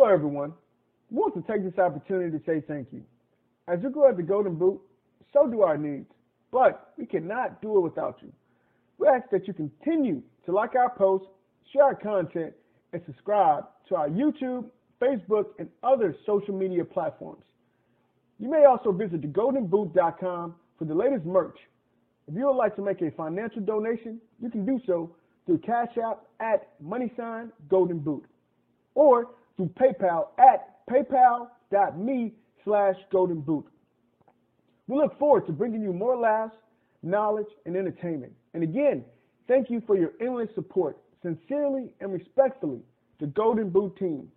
Hello, everyone. We want to take this opportunity to say thank you. As you grow at the Golden Boot, so do our needs, but we cannot do it without you. We ask that you continue to like our posts, share our content, and subscribe to our YouTube, Facebook, and other social media platforms. You may also visit thegoldenboot.com for the latest merch. If you would like to make a financial donation, you can do so through Cash App at money sign golden boot or through PayPal at paypal.me slash golden boot. We look forward to bringing you more laughs, knowledge, and entertainment. And again, thank you for your endless support. Sincerely and respectfully, the Golden Boot team.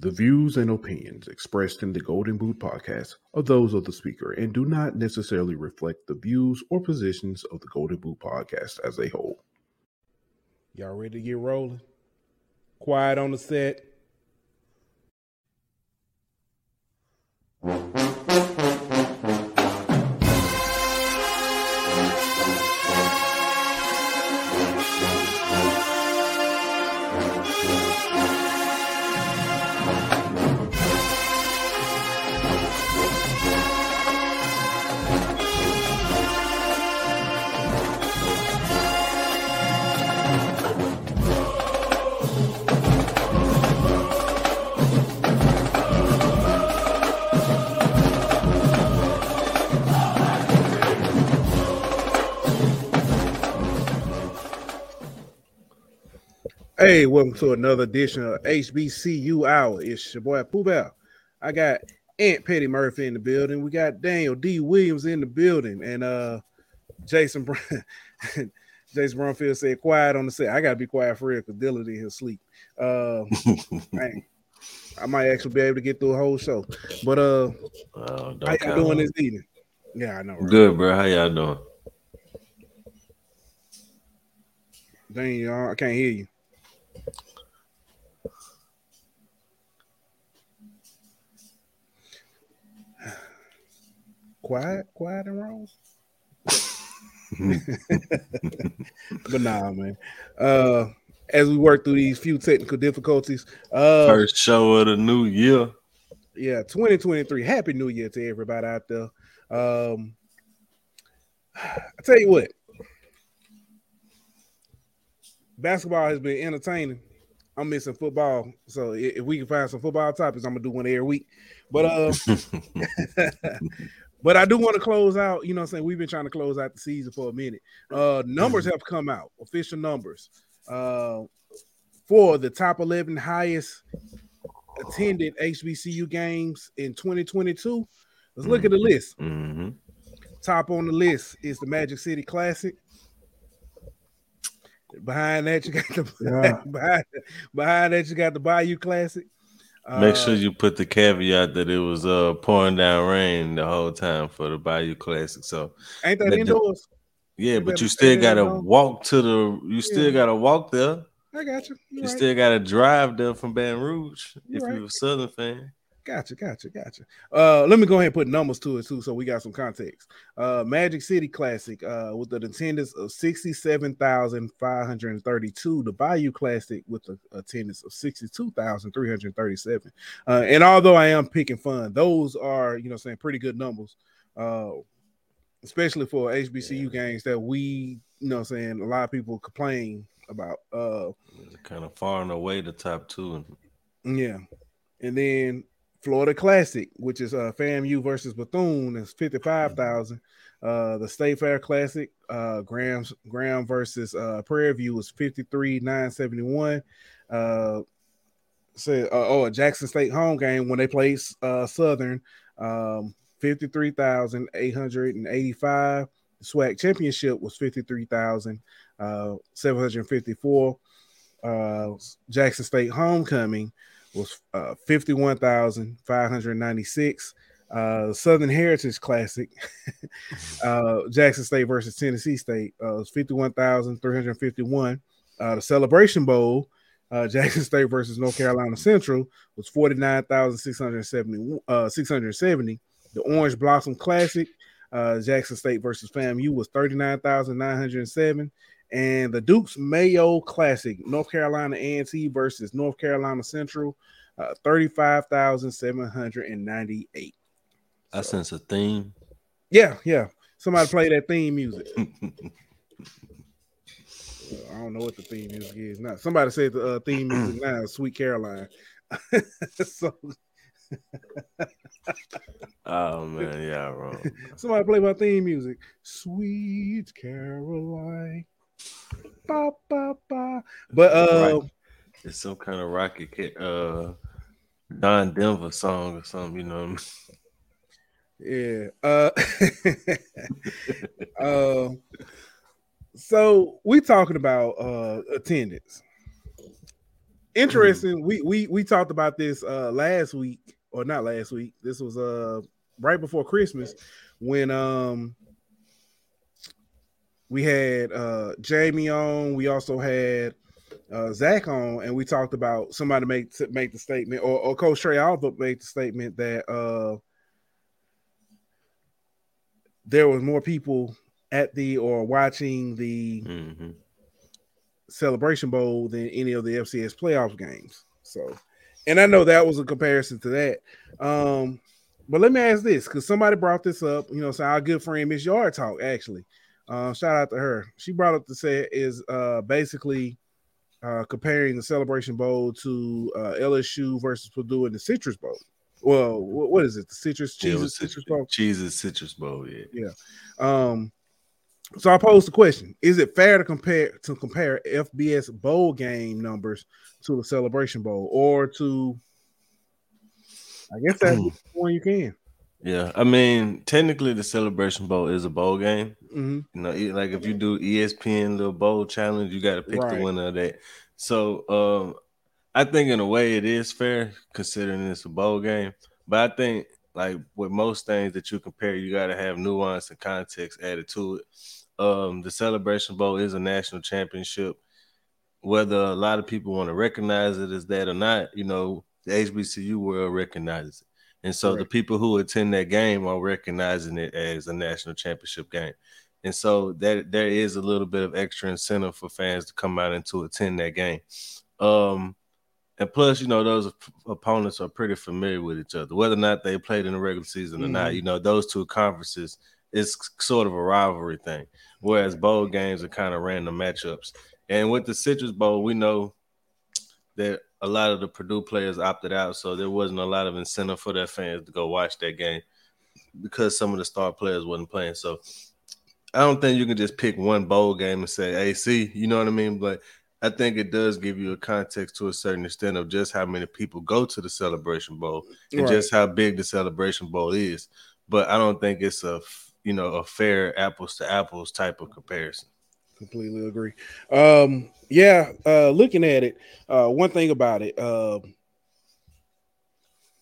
The views and opinions expressed in the Golden Boot podcast are those of the speaker and do not necessarily reflect the views or positions of the Golden Boot podcast as a whole. Y'all ready to get rolling? Quiet on the set. Mm-hmm. Hey, welcome to another edition of HBCU Hour. It's your boy Pooh I got Aunt Petty Murphy in the building. We got Daniel D. Williams in the building, and uh Jason Brown. Jason Brumfield said, "Quiet on the set." I gotta be quiet for real because Dylan in his sleep. Uh, I might actually be able to get through a whole show. But uh, uh how y'all doing this evening? Yeah, I know. Right? Good, bro. How y'all doing? Dang, y'all, I can't hear you. Quiet, quiet and wrong. but nah, man. Uh, as we work through these few technical difficulties, uh, first show of the new year. Yeah, 2023. Happy New Year to everybody out there. Um, I tell you what, basketball has been entertaining. I'm missing football, so if we can find some football topics, I'm gonna do one every week. But uh, But I do want to close out. You know, I'm saying we've been trying to close out the season for a minute. Uh, numbers mm-hmm. have come out, official numbers, uh, for the top 11 highest attended HBCU games in 2022. Let's look at the mm-hmm. list. Mm-hmm. Top on the list is the Magic City Classic. Behind that, you got the yeah. behind, behind that you got the Bayou Classic. Make sure uh, you put the caveat that it was uh pouring down rain the whole time for the Bayou Classic. So ain't that indoors? yeah, but you still gotta walk to the. You still gotta walk there. I got you. You're you right. still gotta drive there from Baton Rouge You're if right. you're a Southern fan. Gotcha, gotcha, gotcha. Uh, let me go ahead and put numbers to it too, so we got some context. Uh, Magic City Classic, uh, with an attendance of sixty-seven thousand five hundred thirty-two. The Bayou Classic with an attendance of sixty-two thousand three hundred thirty-seven. Uh, and although I am picking fun, those are you know saying pretty good numbers. Uh, especially for HBCU yeah. games that we you know saying a lot of people complain about. Uh, kind of far and away the top two. Yeah, and then Florida Classic, which is uh FAMU versus Bethune, is fifty five thousand. Uh, the State Fair Classic, uh, Graham Graham versus uh, Prairie View was fifty three nine seventy one. Uh, said, uh, oh, Jackson State home game when they played uh, Southern, um, 53,885. The SWAC championship was 53,754. Uh, Jackson State homecoming was uh, 51,596. Uh, Southern Heritage Classic, uh, Jackson State versus Tennessee State uh, was 51,351. Uh, the Celebration Bowl, uh, Jackson State versus North Carolina Central was 49,670. Uh, 670. The Orange Blossom Classic, uh, Jackson State versus FAMU was 39,907. And the Duke's Mayo Classic, North Carolina A&T versus North Carolina Central, uh, 35,798. I sense a theme. Yeah, yeah. Somebody play that theme music. I don't know what the theme music is now. Somebody said the uh, theme music now is Sweet Caroline. so Oh man, yeah, wrong. somebody play my theme music. Sweet Caroline. Ba, ba, ba. But uh Right. It's some kind of rocket uh Don Denver song or something, you know. Yeah. Uh, uh, so we talking about uh attendance. Interesting. We we we talked about this uh last week or not last week. This was uh right before Christmas when um we had uh Jamie on. We also had uh Zach on, and we talked about somebody make to make the statement, or, or Coach Trei Oliver made the statement that uh there was more people at the or watching the Mhm. Celebration Bowl than any of the FCS playoff games. So, and I know that was a comparison to that. Um, but let me ask this because somebody brought this up. You know, so our good friend Miss Yard Talk actually. Uh, shout out to her. She brought up to say is uh basically uh comparing the Celebration Bowl to uh LSU versus Purdue in the Citrus Bowl. Well, what, is it? The Citrus Yeah, Cheese was Citrus Bowl. Cheese's Citrus Bowl, yeah. Um, so I posed the question: Is it fair to compare to compare FBS bowl game numbers to the Celebration Bowl, or to? I guess that's the one you can. Yeah. I mean, technically the Celebration Bowl is a bowl game. Mhm. You know, like if you do ESPN little bowl challenge, you got to pick Right. the winner of that. So um, I think in a way it is fair considering it's a bowl game. But I think like with most things that you compare, you got to have nuance and context added to it. Um, the Celebration Bowl is a national championship. Whether a lot of people want to recognize it as that or not, you know, the HBCU world recognizes it. And so the people who attend that game are recognizing it as a national championship game. And so that there is a little bit of extra incentive for fans to come out and to attend that game. Um, and plus, you know, those op- opponents are pretty familiar with each other, whether or not they played in the regular season or not. Mhm. You know, those two conferences is sort of a rivalry thing, whereas bowl games are kind of random matchups. And with the Citrus Bowl, we know that a lot of the Purdue players opted out, so there wasn't a lot of incentive for their fans to go watch that game because some of the star players wasn't playing. So I don't think you can just pick one bowl game and say, "Hey, see," you know what I mean? But I think it does give you a context to a certain extent of just how many people go to the Celebration Bowl and Right. just how big the Celebration Bowl is. But I don't think it's a you know a fair apples to apples type of comparison. Completely agree. Um, yeah, uh, looking at it, uh, one thing about it, uh,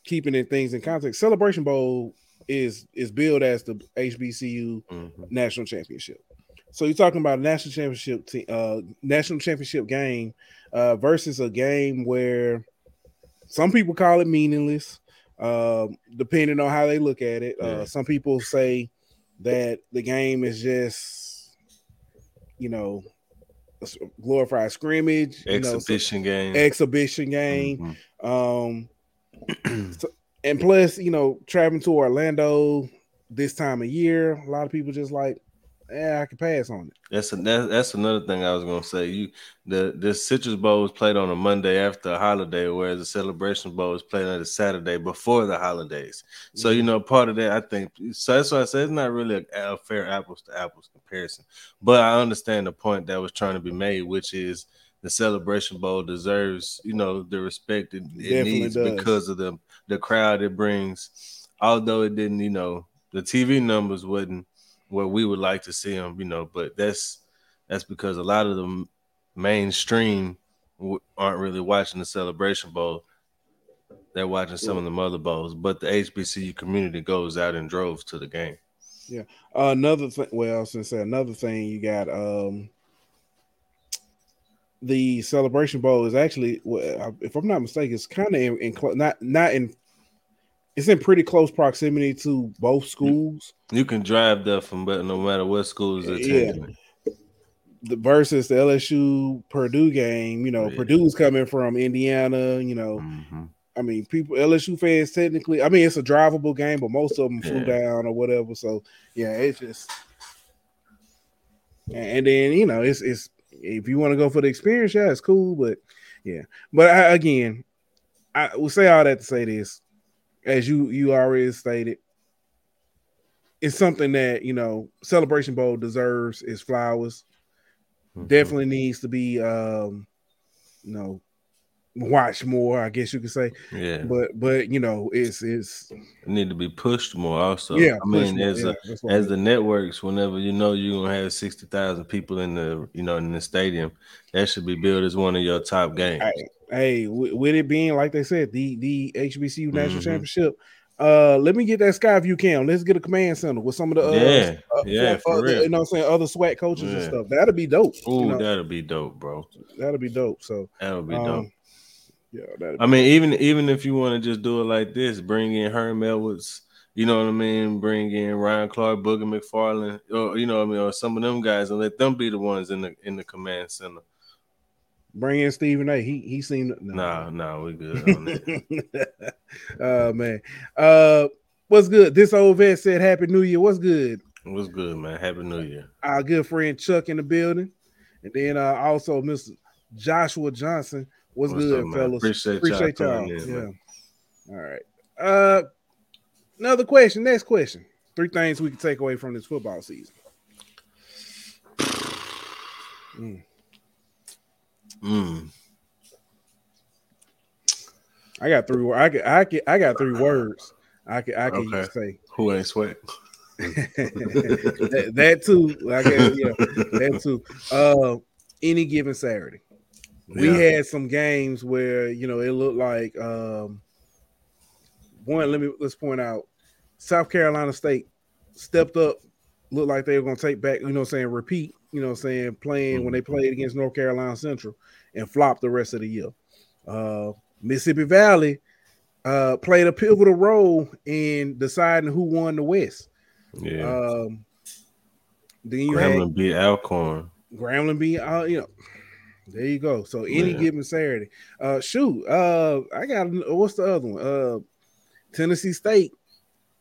keeping it things in context, Celebration Bowl is is billed as the HBCU Mhm. national championship. So you're talking about a national championship team, uh, national championship game uh, versus a game where some people call it meaningless, um, depending on how they look at it. Uh, Yeah. Some people say that the game is just, you know, glorified scrimmage, you know, Exhibition game. exhibition game. Mhm. Um, so- and plus, you know, traveling to Orlando this time of year, a lot of people just like, yeah, I can pass on it. That's a, that, that's another thing I was gonna say. You the the Citrus Bowl was played on a Monday after a holiday, whereas the Celebration Bowl was played on a Saturday before the holidays. So you mm-hmm. know, part of that I think. So that's why I said it's not really a, a fair apples to apples comparison. But I understand the point that was trying to be made, which is the Celebration Bowl deserves, you know, the respect it, it needs does. because of the the crowd it brings. Although it didn't, you know, the TV numbers wasn't where we would like to see them, you know, but that's that's because a lot of the mainstream aren't really watching the Celebration Bowl. They're watching some of the other bowls, but the HBCU community goes out in droves to the game. Uh, another thing, well, since another thing, you got um the Celebration Bowl is actually, if I'm not mistaken, it's kind of in, in not not in. It's in pretty close proximity to both schools. You can drive there from but no matter what school is Yeah. attending. The versus the LSU Purdue game, you know, Yeah. Purdue's coming from Indiana. You know, Mhm. I mean, people LSU fans technically. I mean, it's a drivable game, but most of them flew Yeah. down or whatever. So yeah, it's just. And and then you know, it's it's if you want to go for the experience, yeah, it's cool. But yeah, but I, again, I will say all that to say this, as you you already stated, it's something that you know Celebration Bowl deserves its flowers. Mhm. Definitely needs to be, um, you know, watched more. I guess you could say Yeah, but but you know it's it's it need to be pushed more. Also, yeah I mean, more, as yeah, a, that's what I as the networks, whenever you know you're gonna have sixty thousand people in the you know in the stadium, that should be billed as one of your top games. hey, hey with it being like they said the the HBCU national Mhm. championship uh let me get that Skyview cam let's get a command center with some of the uh, yeah, uh, yeah, uh, for other- real. you know what I'm saying other SWAC coaches and stuff that'd be dope Ooh, you know, that'll be dope, bro. that'd be dope so That'll be um, dope. Yeah I mean, even even if you want to just do it like this, bring in Herm Edwards, you know what I mean? Bring in Ryan Clark, Booger McFarland, or you know what I mean, or some of them guys, and let them be the ones in the in the command center. bring in Stephen A he he seemed no. Nah, nah, we good on that. oh man uh what's good this old vet said happy new year what's good What's good, man? Happy New Year. our good friend Chuck in the building, and then uh, also Mr. Joshua Johnson. What's, What's good, up, fellas? Appreciate, Appreciate y'all. y'all. in, yeah. man. All right. Uh, another question. Next question. Three things we can take away from this football season. Mm. Mm. I got three. I get. I get. I got three words. I can. I can Okay. say Who ain't sweat? that, that too. I guess. Yeah. That too. Uh, any given Saturday. We Yeah. had some games where you know it looked like um one let me let's point out south carolina state stepped up looked like they were going to take back you know I'm saying repeat you know I'm saying playing when they played against north carolina central and flopped the rest of the year uh mississippi valley uh played a pivotal role in deciding who won the west yeah. um then you had Grambling beat Alcorn. Grambling being uh, you know, there you go. So any Yeah. given Saturday. Uh shoot, uh I got what's the other one? Uh Tennessee State.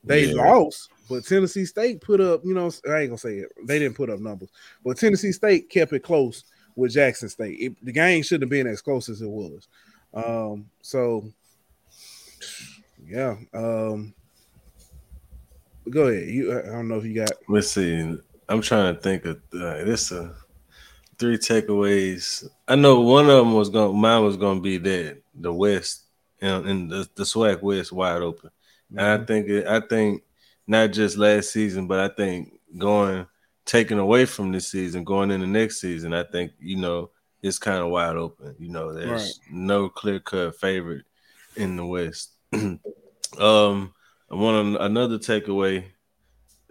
They Yeah. lost, but Tennessee State put up, you know, I ain't gonna say it. They didn't put up numbers, but Tennessee State kept it close with Jackson State. It, the game shouldn't have been as close as it was. Um, so yeah. Um go ahead. You I don't know if you got Let's see. I'm trying to think of uh, this. Uh, three takeaways. I know one of them was going. Mine was going to be that the West and, and the the SWAC West wide open. And I think it, I think not just last season, but I think going taken away from this season, going into next season, I think you know it's kind of wide open. You know, there's Right. no clear cut favorite in the West. um, I want another takeaway.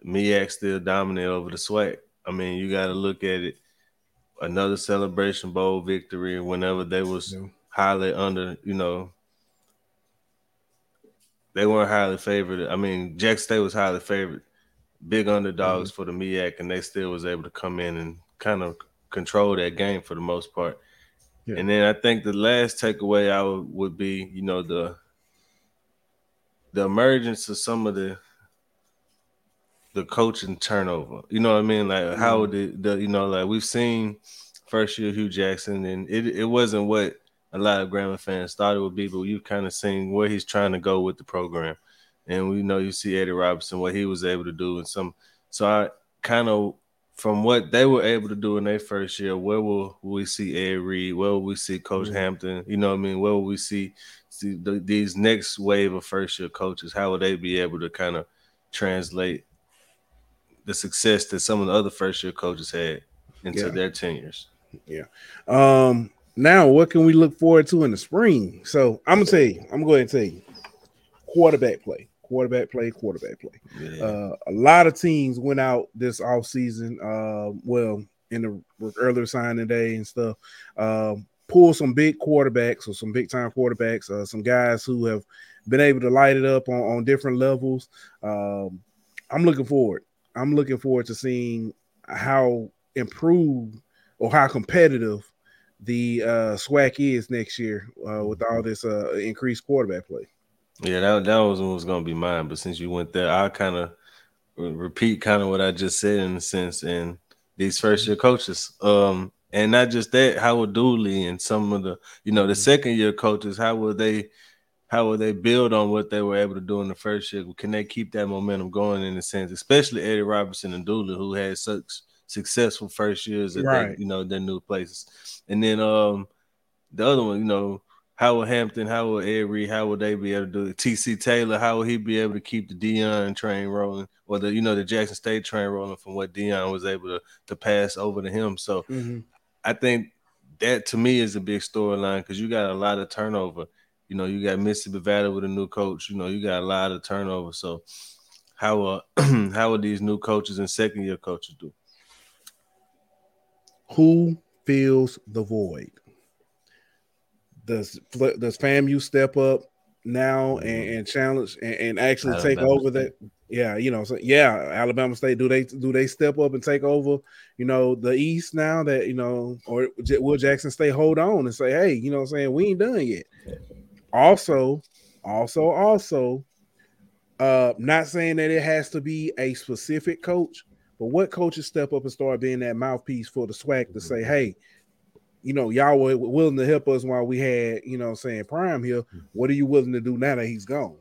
MEAC still dominant over the SWAC. I mean, you got to look at it. Another celebration bowl victory whenever they was highly under, you know, they weren't highly favored. I mean, Jack State was highly favored, big underdogs Mm-hmm. for the MEAC, and they still was able to come in and kind of control that game for the most part. Yeah. And then I think the last takeaway I would, would be, you know, the the emergence of some of the the coaching turnover. You know what I mean? Like how did the you know like we've seen first year Hue Jackson, and it it wasn't what a lot of Grambling fans thought it would be, but you've kind of seen where he's trying to go with the program, and we know you see Eddie Robinson what he was able to do, and some. So I kind of from what they were able to do in their first year, where will we see Ed Reed? Where will we see Coach mm-hmm. Hampton? You know what I mean? Where will we see, see the, these next wave of first year coaches? How will they be able to kind of translate the success that some of the other first year coaches had into yeah. their tenures? Yeah. Um, now, what can we look forward to in the spring? So I'm gonna tell you, I'm gonna go ahead and tell you, quarterback play quarterback play, quarterback play. Yeah. Uh, a lot of teams went out this off season. Uh, well, in the earlier signing day and stuff, uh, pull some big quarterbacks or some big time quarterbacks, uh, some guys who have been able to light it up on, on different levels. Um, I'm looking forward. I'm looking forward to seeing how improved or how competitive the uh, SWAC is next year uh, with all this uh, increased quarterback play. Yeah, that that was was gonna be mine, but since you went there, I kind of repeat kind of what I just said in a sense. And these first year coaches, um, and not just that, how would Dooley and some of the, you know, the second year coaches, how would they, how will they build on what they were able to do in the first year? Can they keep that momentum going in a sense, especially Eddie Robinson and Dooley, who had such successful first years at right. you know, their new places, and then um, the other one, you know how will Hampton, how will Avery, how will they be able to do it? TC Taylor, how will he be able to keep the Deion train rolling, or the you know the Jackson State train rolling from what Deion was able to to pass over to him? So mm-hmm. I think that to me is a big storyline because you got a lot of turnover. You know, you got Mississippi Valley with a new coach. You know, you got a lot of turnover. So how uh, how will these new coaches and second year coaches do? Who fills the void? does does FAMU step up now and, mm-hmm. and challenge and, and actually Alabama take over State. that? Yeah, you know, so yeah, Alabama State do they do they step up and take over? You know, the East now that you know, or will Jackson State hold on and say, hey, you know, I'm saying we ain't done yet. Also, also, also, uh, not saying that it has to be a specific coach, but what coaches step up and start being that mouthpiece for the SWAC to say, hey, you know, y'all were willing to help us while we had, you know, saying Prime here. What are you willing to do now that he's gone?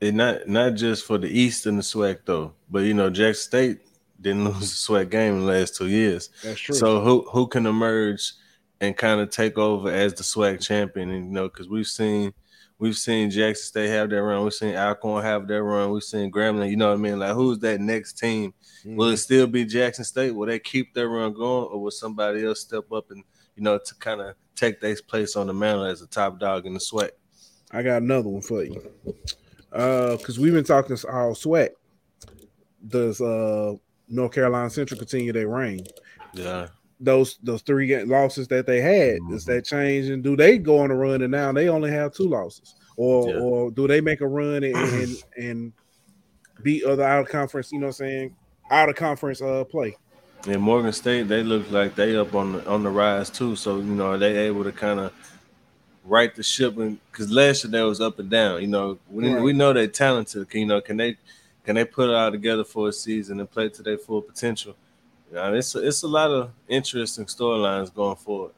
And not not just for the East and the SWAC though, but you know, Jack State didn't lose the SWAC game in the last two years. That's true. So who who can emerge and kind of take over as the SWAC champion? And you know, because we've seen we've seen Jackson State have their run, we've seen Alcorn have their run, we've seen Grambling. You know what I mean? Like, who's that next team? Mm-hmm. Will it still be Jackson State? Will they keep their run going, or will somebody else step up and you know, to kind of take their place on the mantle as a top dog in the SWAC? I got another one for you. Uh, because we've been talking all SWAC. Does uh North Carolina Central continue their reign? Yeah. Those those three losses that they had, mm-hmm. that change? And do they go on a run and now they only have two losses? Or yeah. or do they make a run and, and and beat other out of conference, you know what I'm saying? Out of conference uh play. And Morgan State, they look like they up on the on the rise too. So you know, are they able to kind of right the ship? Because last year they was up and down. You know, we, right. we know they're talented. You know, can they can they put it all together for a season and play to their full potential? Know, it's a, it's a lot of interesting storylines going forward.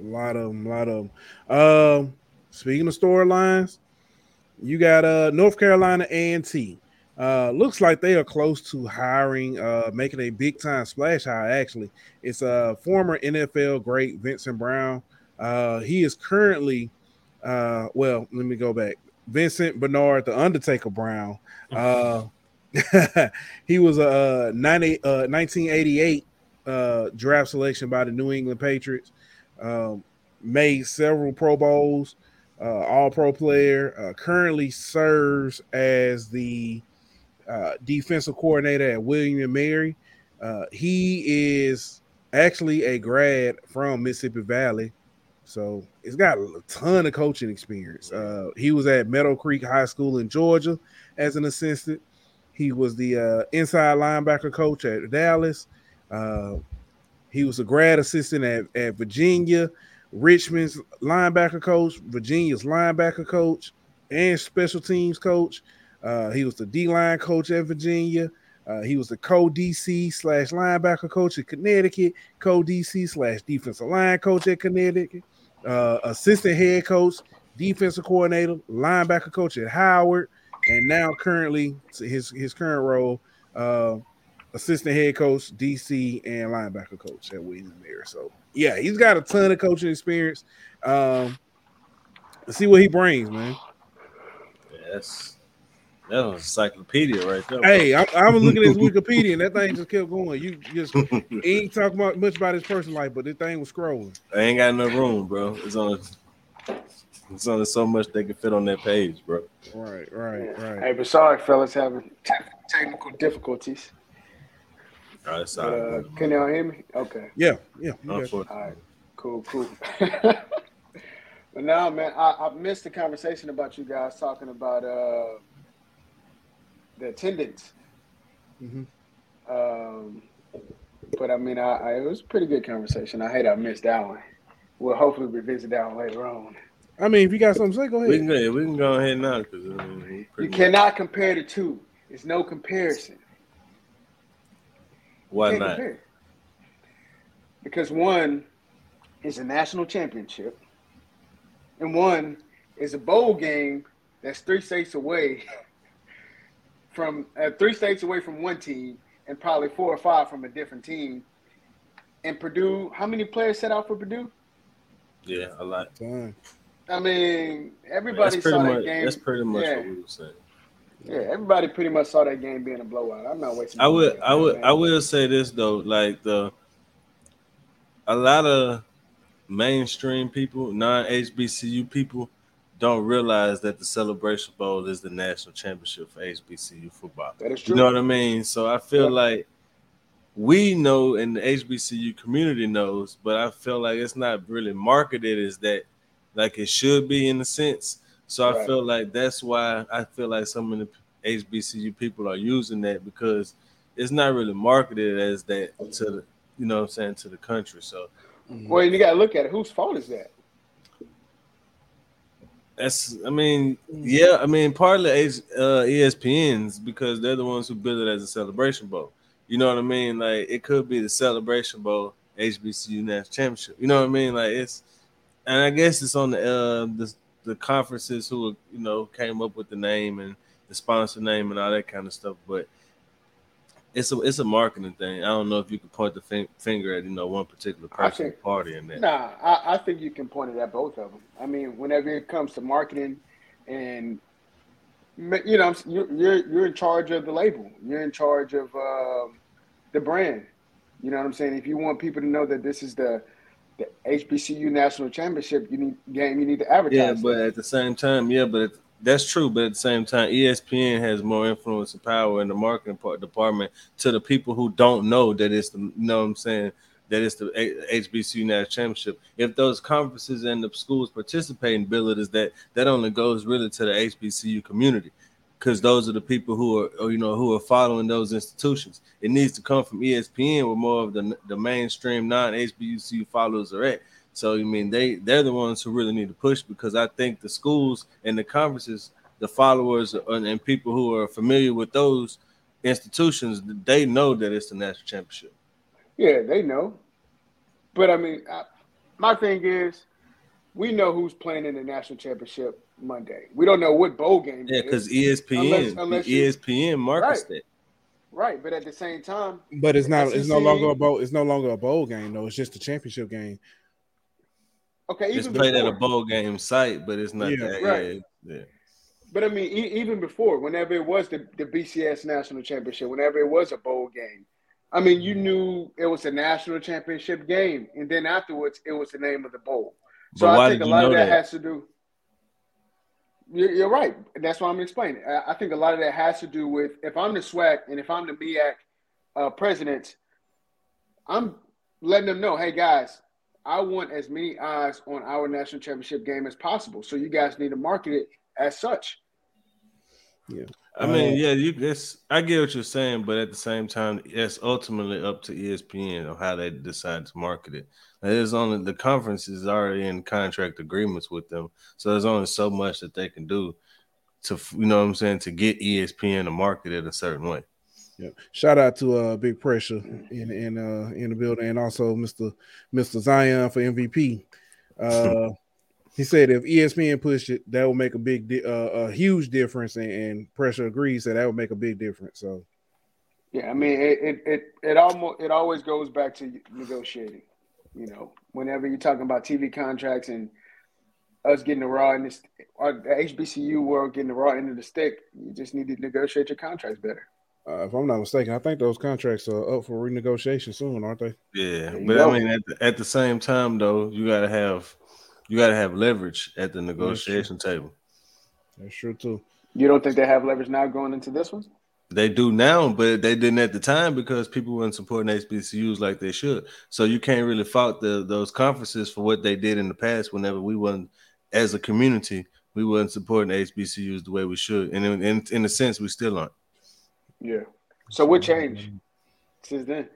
A lot of them, a lot of them. Um, speaking of storylines, you got uh North Carolina A and T. Uh, looks like they are close to hiring, uh, making a big time splash hire. Actually, it's a uh, former NFL great Vincent Brown. Uh, he is currently, uh, well, let me go back. Vincent Bernard, the Undertaker Brown. Uh, he was a uh, 90, uh, 1988 uh, draft selection by the New England Patriots. Um, made several Pro Bowls, uh, All Pro player. Uh, currently serves as the uh, defensive coordinator at William Mary. He is actually a grad from Mississippi Valley, so he's got a ton of coaching experience. Uh, he was at Meadow Creek High School in Georgia as an assistant. He was the uh, inside linebacker coach at Dallas. Uh, he was a grad assistant at, at Virginia, Richmond's linebacker coach, Virginia's linebacker coach, and special teams coach. Uh, he was the D line coach at Virginia. Uh, he was the co DC slash linebacker coach at Connecticut, co DC slash defensive line coach at Connecticut, uh, assistant head coach, defensive coordinator, linebacker coach at Howard, and now currently his his current role, uh, assistant head coach, DC, and linebacker coach at Williams Mary. So yeah, he's got a ton of coaching experience. Um, let's see what he brings, man. Yes. That was encyclopedia right there. Hey, I, I, was looking at his Wikipedia and that thing just kept going. You just ain't talking about much about his personal life, but this thing was scrolling. I ain't got enough room, bro. It's on it's only so much they can fit on that page, bro. Right, right, right. Hey, but sorry, fellas, having te- technical difficulties. All right, sorry. Uh, can y'all hear me? Okay. Yeah, yeah. All right, cool, cool. but now, man, I, I missed the conversation about you guys talking about uh, the attendance. Mm-hmm. Um, but I mean, I, I, it was a pretty good conversation. I hate I missed that one. We'll hopefully revisit that one later on. I mean, if you got something to say, go ahead. We can go, we can go ahead now because I mean, you cannot compare the two. It's no comparison. Why not? Compare. Because one is a national championship, and one is a bowl game that's three states away from uh, three states away from one team, and probably four or five from a different team. And Purdue, how many players set out for Purdue? Yeah, a lot. I mean, everybody saw much, that game. That's pretty much yeah. what we were saying. Yeah, everybody pretty much saw that game being a blowout. I'm not wasting. I would, I would, I will say this though, like the a lot of mainstream people, non HBCU people, don't realize that the Celebration Bowl is the national championship for HBCU football. That is true. You know what I mean? So I feel yeah. like we know and the HBCU community knows, but I feel like it's not really marketed as that like it should be in a sense. So right. I feel like that's why I feel like some of the HBCU people are using that because it's not really marketed as that to the, you know what I'm saying, to the country. So mm-hmm. well, you gotta look at it. Whose fault is that? That's, I mean, mm-hmm. yeah, I mean, partly uh, ESPN's because they're the ones who build it as a celebration bowl. You know what I mean? Like, it could be the celebration bowl, HBCU national championship. You know what I mean? Like, it's and I guess it's on the uh, the the conferences who you know came up with the name and the sponsor name and all that kind of stuff. But it's a it's a marketing thing. I don't know if you could point the finger at you know one particular person think, party in that. Nah, I, I think you can point it at both of them. I mean, whenever it comes to marketing and you know you're you're, you're in charge of the label. You're in charge of uh, the brand. You know what I'm saying? If you want people to know that this is the the HBCU national championship you need game you need to advertise. Yeah, but at the same time, yeah, but that's true. But at the same time, ESPN has more influence and power in the marketing part department to the people who don't know that it's the you know what I'm saying that it's the HBCU national championship. If those conferences and the schools participating bill it is that that only goes really to the HBCU community because those are the people who are, you know, who are following those institutions. It needs to come from ESPN, where more of the the mainstream non HBCU followers are at. So you mean they they're the ones who really need to push because I think the schools and the conferences, the followers and, and people who are familiar with those institutions, they know that it's the national championship. Yeah, they know. But I mean, I, my thing is, we know who's playing in the national championship Monday. We don't know what bowl game. Yeah, because ESPN, unless, unless ESPN you, markets right. that. Right, but at the same time, but it's not. It's no longer a bowl. It's no longer a bowl game, though. It's just a championship game. Okay, it's played before. at a bowl game site, but it's not yeah, that. Right. Yeah, yeah. But I mean, e- even before, whenever it was the, the BCS national championship, whenever it was a bowl game, I mean, you mm-hmm. knew it was a national championship game, and then afterwards, it was the name of the bowl. So I think a lot of that, that has to do. You're, right. That's what I'm explaining. I think a lot of that has to do with if I'm the SWAC and if I'm the MEAC uh, president, I'm letting them know, hey guys, I want as many eyes on our national championship game as possible. So you guys need to market it as such. Yeah. I mean, yeah, you guess I get what you're saying, but at the same time, it's ultimately up to ESPN on how they decide to market it. There's only the conference is already in contract agreements with them, so there's only so much that they can do to, you know, what I'm saying, to get ESPN to market it a certain way. Yeah. Shout out to uh Big Pressure in in uh in the building and also Mr. Mr. Zion for MVP. Uh he said if ESPN pushed it, that would make a big, di- uh, a huge difference, and, and, Pressure agrees that that would make a big difference. So, Yeah, I mean, it, it it it almost it always goes back to negotiating. You know, whenever you're talking about TV contracts and us getting the raw in this, or the HBCU world getting the raw end of the stick, you just need to negotiate your contracts better. Uh, if I'm not mistaken, I think those contracts are up for renegotiation soon, aren't they? Yeah, but go. I mean, at the, at the same time, though, you gotta have you gotta have leverage at the negotiation That's table. That's true too. You don't think they have leverage now going into this one? They do now, but they didn't at the time because people weren't supporting HBCUs like they should. So you can't really fault the, those conferences for what they did in the past. Whenever we weren't, as a community, we weren't supporting HBCUs the way we should, and in, in, in a sense, we still aren't. Yeah. So what changed since then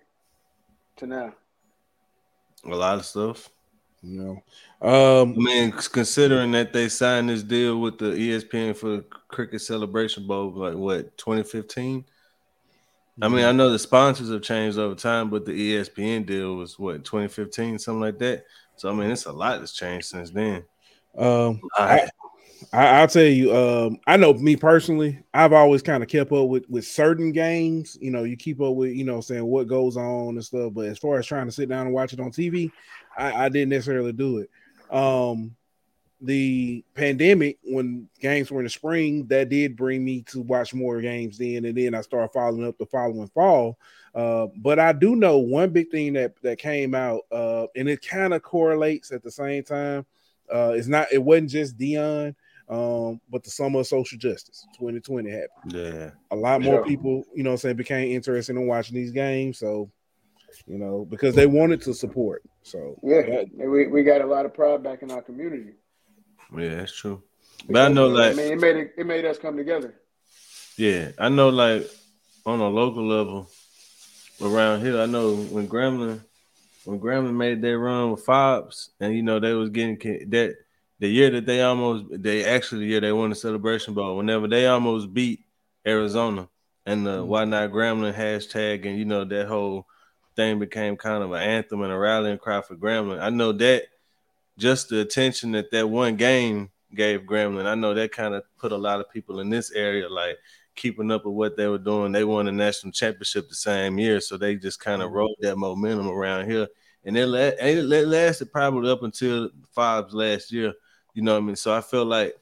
to now? A lot of stuff. No. Um, I mean, considering that they signed this deal with the ESPN for the Cricket Celebration Bowl, like what 2015. I mean, I know the sponsors have changed over time, but the ESPN deal was what 2015, something like that. So I mean, it's a lot that's changed since then. Um, I, I, will tell you, um, I know me personally, I've always kind of kept up with with certain games. You know, you keep up with, you know, saying what goes on and stuff. But as far as trying to sit down and watch it on TV, I, I didn't necessarily do it. Um, the pandemic, when games were in the spring, that did bring me to watch more games then, and then I started following up the following fall. Uh, but I do know one big thing that that came out, uh, and it kind of correlates at the same time. Uh, it's not, it wasn't just Deion, um, but the summer of social justice 2020 happened. Yeah. A lot more people, you know, saying became interested in watching these games. So, you know, because they wanted to support. So yeah, that, we, we got a lot of pride back in our community. Yeah, that's true. But I know like I mean it made it, it made us come together. Yeah, I know like on a local level around here, I know when Grambling when Grambling made their run with Fobbs and you know they was getting that the year that they almost they actually the year they won the celebration bowl, whenever they almost beat Arizona and the mm-hmm. why not Grambling hashtag and you know that whole thing became kind of an anthem and a rallying cry for Grambling. I know that just the attention that that one game gave Grambling, I know that kind of put a lot of people in this area like keeping up with what they were doing. They won the national championship the same year, so they just kind of mm-hmm. rode that momentum around here. And it, it lasted probably up until Fobbs last year you know what I mean? So I feel like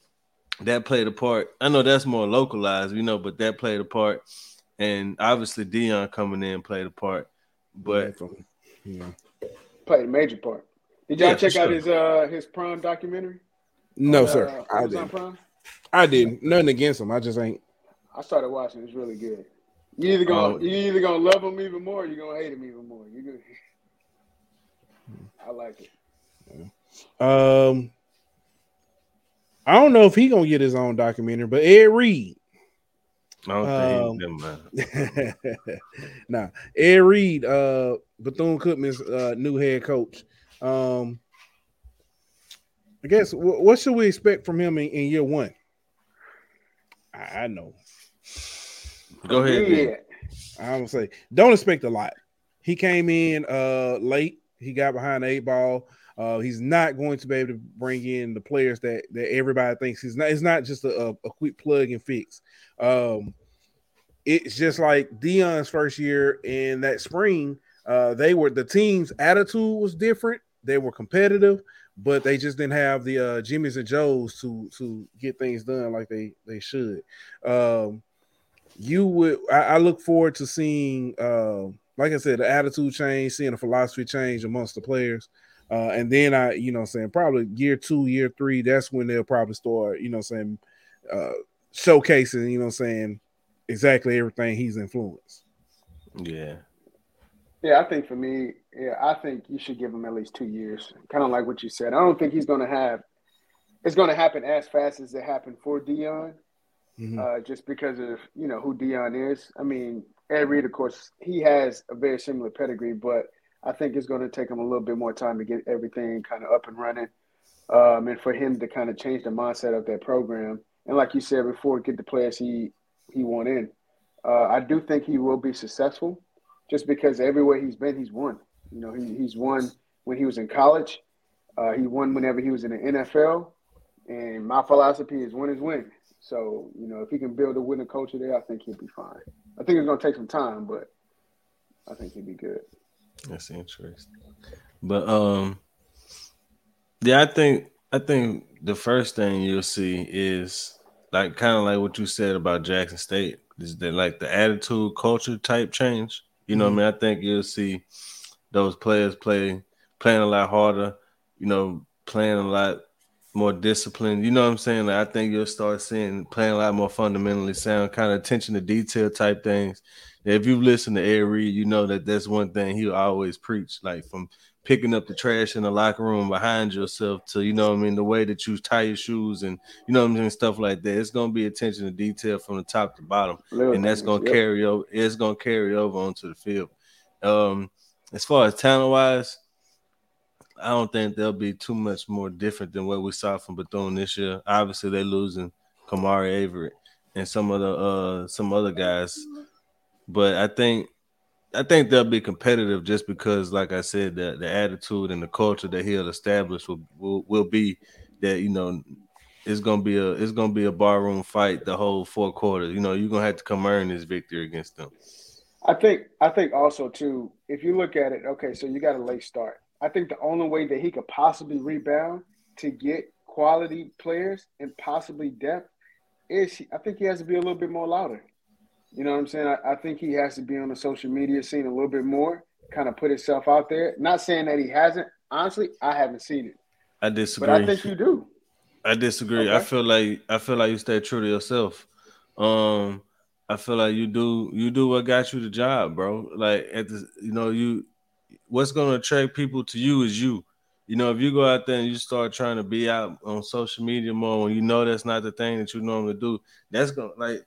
that played a part. I know that's more localized, you know, but that played a part. And obviously Deion coming in played a part. But yeah. played a major part. Did y'all yeah, check out his uh his prime documentary? No, sir. Uh, I didn't. Prime? I didn't. Nothing against him. I just ain't. I started watching. It's really good. You either gonna oh. you either gonna love him even more, or you're gonna hate him even more. You good? I like it. Um, I don't know if he gonna get his own documentary, but Ed Reed. Um, nah, Ed Reed, uh, Bethune Cookman's uh, new head coach. Um, I guess w- what should we expect from him in, in year one? I, I know. Go ahead. Yeah. I'm gonna say don't expect a lot. He came in uh late. He got behind the eight ball. Uh, he's not going to be able to bring in the players that that everybody thinks he's not. It's not just a, a quick plug and fix. Um, it's just like Deion's first year in that spring. Uh, they were the team's attitude was different. They were competitive, but they just didn't have the uh, Jimmys and Joes to to get things done like they they should. Um, you would. I, I, look forward to seeing, uh, like I said, the attitude change, seeing a philosophy change amongst the players. Uh, and then I, you know, saying probably year two, year three, that's when they'll probably start, you know, saying uh, showcasing, you know, saying exactly everything he's influenced. Yeah. Yeah, I think for me, yeah, I think you should give him at least two years. Kind of like what you said. I don't think he's going to have. It's going to happen as fast as it happened for Deion, mm-hmm. uh, just because of you know who Deion is. I mean, Ed Reed, of course, he has a very similar pedigree, but I think it's going to take him a little bit more time to get everything kind of up and running, um, and for him to kind of change the mindset of that program. And like you said before, get the players he he want in. Uh, I do think he will be successful, just because everywhere he's been, he's won. You know, he, he's won when he was in college. Uh, he won whenever he was in the NFL. And my philosophy is win is win. So, you know, if he can build a winning culture there, I think he'll be fine. I think it's gonna take some time, but I think he'll be good. That's interesting. But um yeah, I think I think the first thing you'll see is like kind of like what you said about Jackson State is that like the attitude culture type change. You know mm-hmm. what I mean? I think you'll see those players play playing a lot harder, you know, playing a lot more disciplined. You know what I'm saying? Like I think you'll start seeing playing a lot more fundamentally sound, kind of attention to detail type things. If you listen to Ed Reed, you know that that's one thing he'll always preach, like from picking up the trash in the locker room behind yourself to you know what I mean the way that you tie your shoes and you know what I'm saying stuff like that. It's gonna be attention to detail from the top to bottom, Little and that's gonna yep. carry over. It's gonna carry over onto the field. Um, as far as talent wise, I don't think they'll be too much more different than what we saw from Bethune this year. Obviously, they're losing Kamari Averett and some of the uh some other guys, but I think I think they'll be competitive just because, like I said, the, the attitude and the culture that he'll establish will, will, will be that you know it's gonna be a it's gonna be a barroom fight the whole four quarters. You know, you're gonna have to come earn this victory against them. I think I think also too, if you look at it, okay, so you got a late start. I think the only way that he could possibly rebound to get quality players and possibly depth is I think he has to be a little bit more louder. You know what I'm saying? I, I, think he has to be on the social media scene a little bit more, kind of put himself out there. Not saying that he hasn't. Honestly, I haven't seen it. I disagree. But I think you do. I disagree. Okay. I feel like I feel like you stay true to yourself. Um, I feel like you do you do what got you the job, bro. Like at the you know, you what's gonna attract people to you is you. You know, if you go out there and you start trying to be out on social media more when you know that's not the thing that you normally do, that's gonna like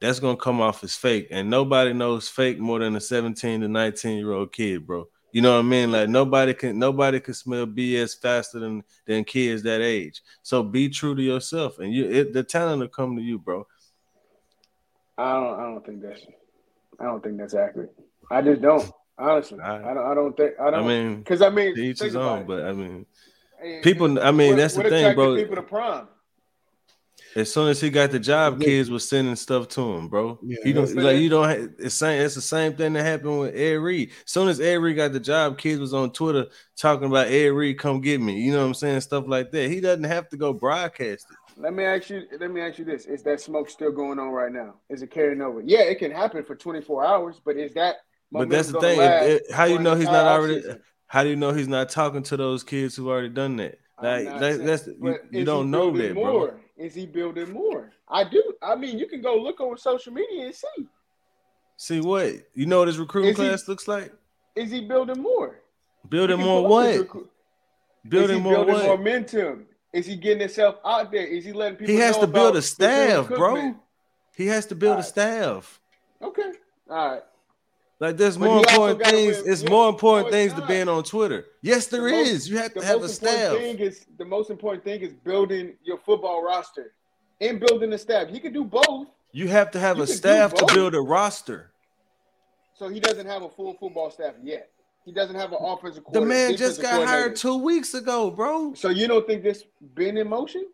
that's gonna come off as fake. And nobody knows fake more than a 17 to 19 year old kid, bro. You know what I mean? Like nobody can nobody can smell BS faster than than kids that age. So be true to yourself, and you it, the talent will come to you, bro. I don't I don't think that's I don't think that's accurate. I just don't honestly. I, I don't I don't think I don't. I mean, because I mean, each his own, but I mean, people. I mean, what, that's the thing, bro. People to prom. As soon as he got the job, kids were sending stuff to him, bro. Yeah, he don't like you don't. It's same. It's the same thing that happened with Ed Reed. As soon as Ed Reed got the job, kids was on Twitter talking about Ed Reed, come get me. You know what I'm saying? Stuff like that. He doesn't have to go broadcast it. Let me ask you. Let me ask you this: Is that smoke still going on right now? Is it carrying over? Yeah, it can happen for 24 hours, but is that? But that's the thing. It, it, how you know he's not already? Season? How do you know he's not talking to those kids who already done that? Like that, that's you, you don't know that, more? bro. Is he building more? I do. I mean, you can go look on social media and see. See what? You know what his recruiting class looks like? Is he building more? Building more what? Building more building what? momentum. Is he getting himself out there? Is he letting people? He has to build a staff, bro. He has to build right. a staff. Okay. All right. Like there's more important things. Win, it's yeah, more important no, things to being on Twitter. Yes, there the is. Most, you have to have a staff. Thing is, the most important thing is building your football roster and building a staff. He can do both. You have to have you a staff to build a roster. So he doesn't have a full football staff yet. He doesn't have an offensive coordinator. The man just got hired two weeks ago, bro. So you don't think this been in motion?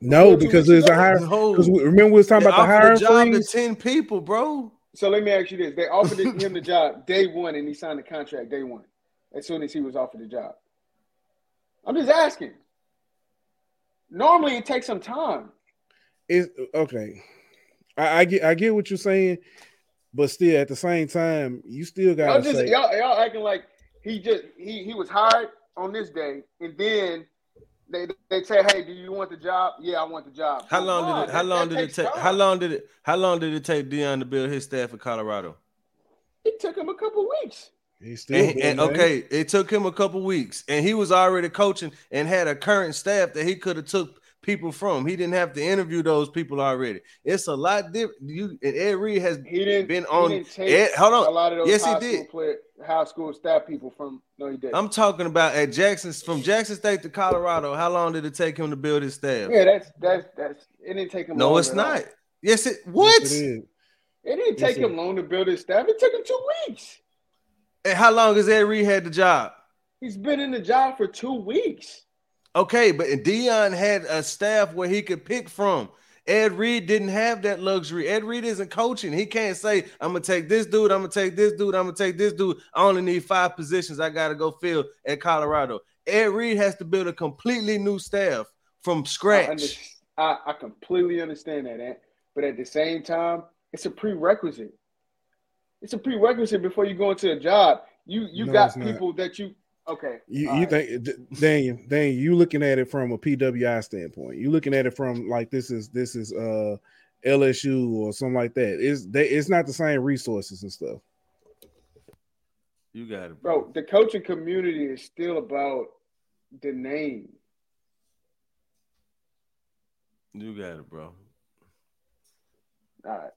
No, because there's a hire. Because remember we was talking about the hiring job freeze. To ten people, bro. So let me ask you this: They offered him the job day one, and he signed the contract day one, as soon as he was offered the job. I'm just asking. Normally, it takes some time. Is okay. I, I, get I get what you're saying, but still at the same time, you still got y'all, say, y'all, y'all acting like he just he he was hired on this day, and then they they say, "Hey, do you want the job?" Yeah, I want the job. How long did it? How that, long that did it take? Time. How long did it? How long did it take Deion to build his staff in Colorado? It took him a couple weeks. He's still and, and okay, it took him a couple weeks, and he was already coaching and had a current staff that he could have took people from. He didn't have to interview those people already. It's a lot different. You and Ed Reed has he didn't, been on. Didn't Ed, hold on. A lot of those yes, he did. Player, high school staff people from. No, he did. I'm talking about at Jackson from Jackson State to Colorado. How long did it take him to build his staff? Yeah, that's that's that's. It didn't take him. No, it's not. Yes, it. What? Yes, it, it didn't take yes, him long to build his staff. It took him two weeks. And how long has Ed Reed had the job? He's been in the job for two weeks. Okay, but Deion had a staff where he could pick from. Ed Reed didn't have that luxury. Ed Reed isn't coaching. He can't say, I'm gonna take this dude, I'm gonna take this dude, I'm gonna take this dude. I only need five positions. I gotta go fill at Colorado. Ed Reed has to build a completely new staff from scratch. I, I, I completely understand that, Ant. but at the same time, it's a prerequisite. It's a prerequisite before you go into a job. You you no, got people that you okay. You you right. think Daniel, Daniel, you looking at it from a PWI standpoint. You looking at it from like this is this is uh LSU or something like that. It's they it's not the same resources and stuff. You got it, bro. bro. The coaching community is still about the name. You got it, bro. All right.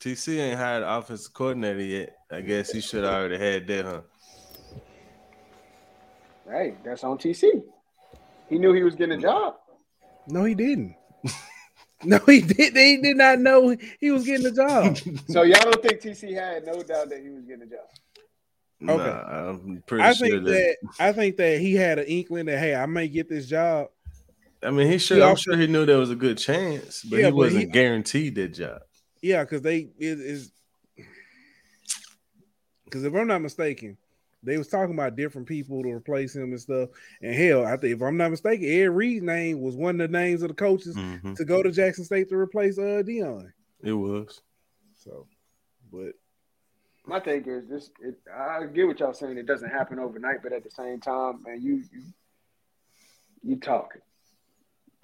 TC ain't hired an offensive coordinator yet. I guess he should already had that, huh? Hey, that's on TC. He knew he was getting a job. No, he didn't. no, he did. He did not know he was getting a job. so y'all don't think TC had no doubt that he was getting a job? Okay, nah, I'm pretty I sure think that, that I think that he had an inkling that hey, I may get this job. I mean, he should. I'm sure he knew there was a good chance, but yeah, he wasn't he, guaranteed that job. Yeah, because they it is because if I'm not mistaken, they was talking about different people to replace him and stuff. And hell, I think if I'm not mistaken, Ed Reed's name was one of the names of the coaches mm-hmm. to go to Jackson State to replace uh Deion. It was. So, but my take is this: it, I get what y'all saying. It doesn't happen overnight, but at the same time, man, you you you talk.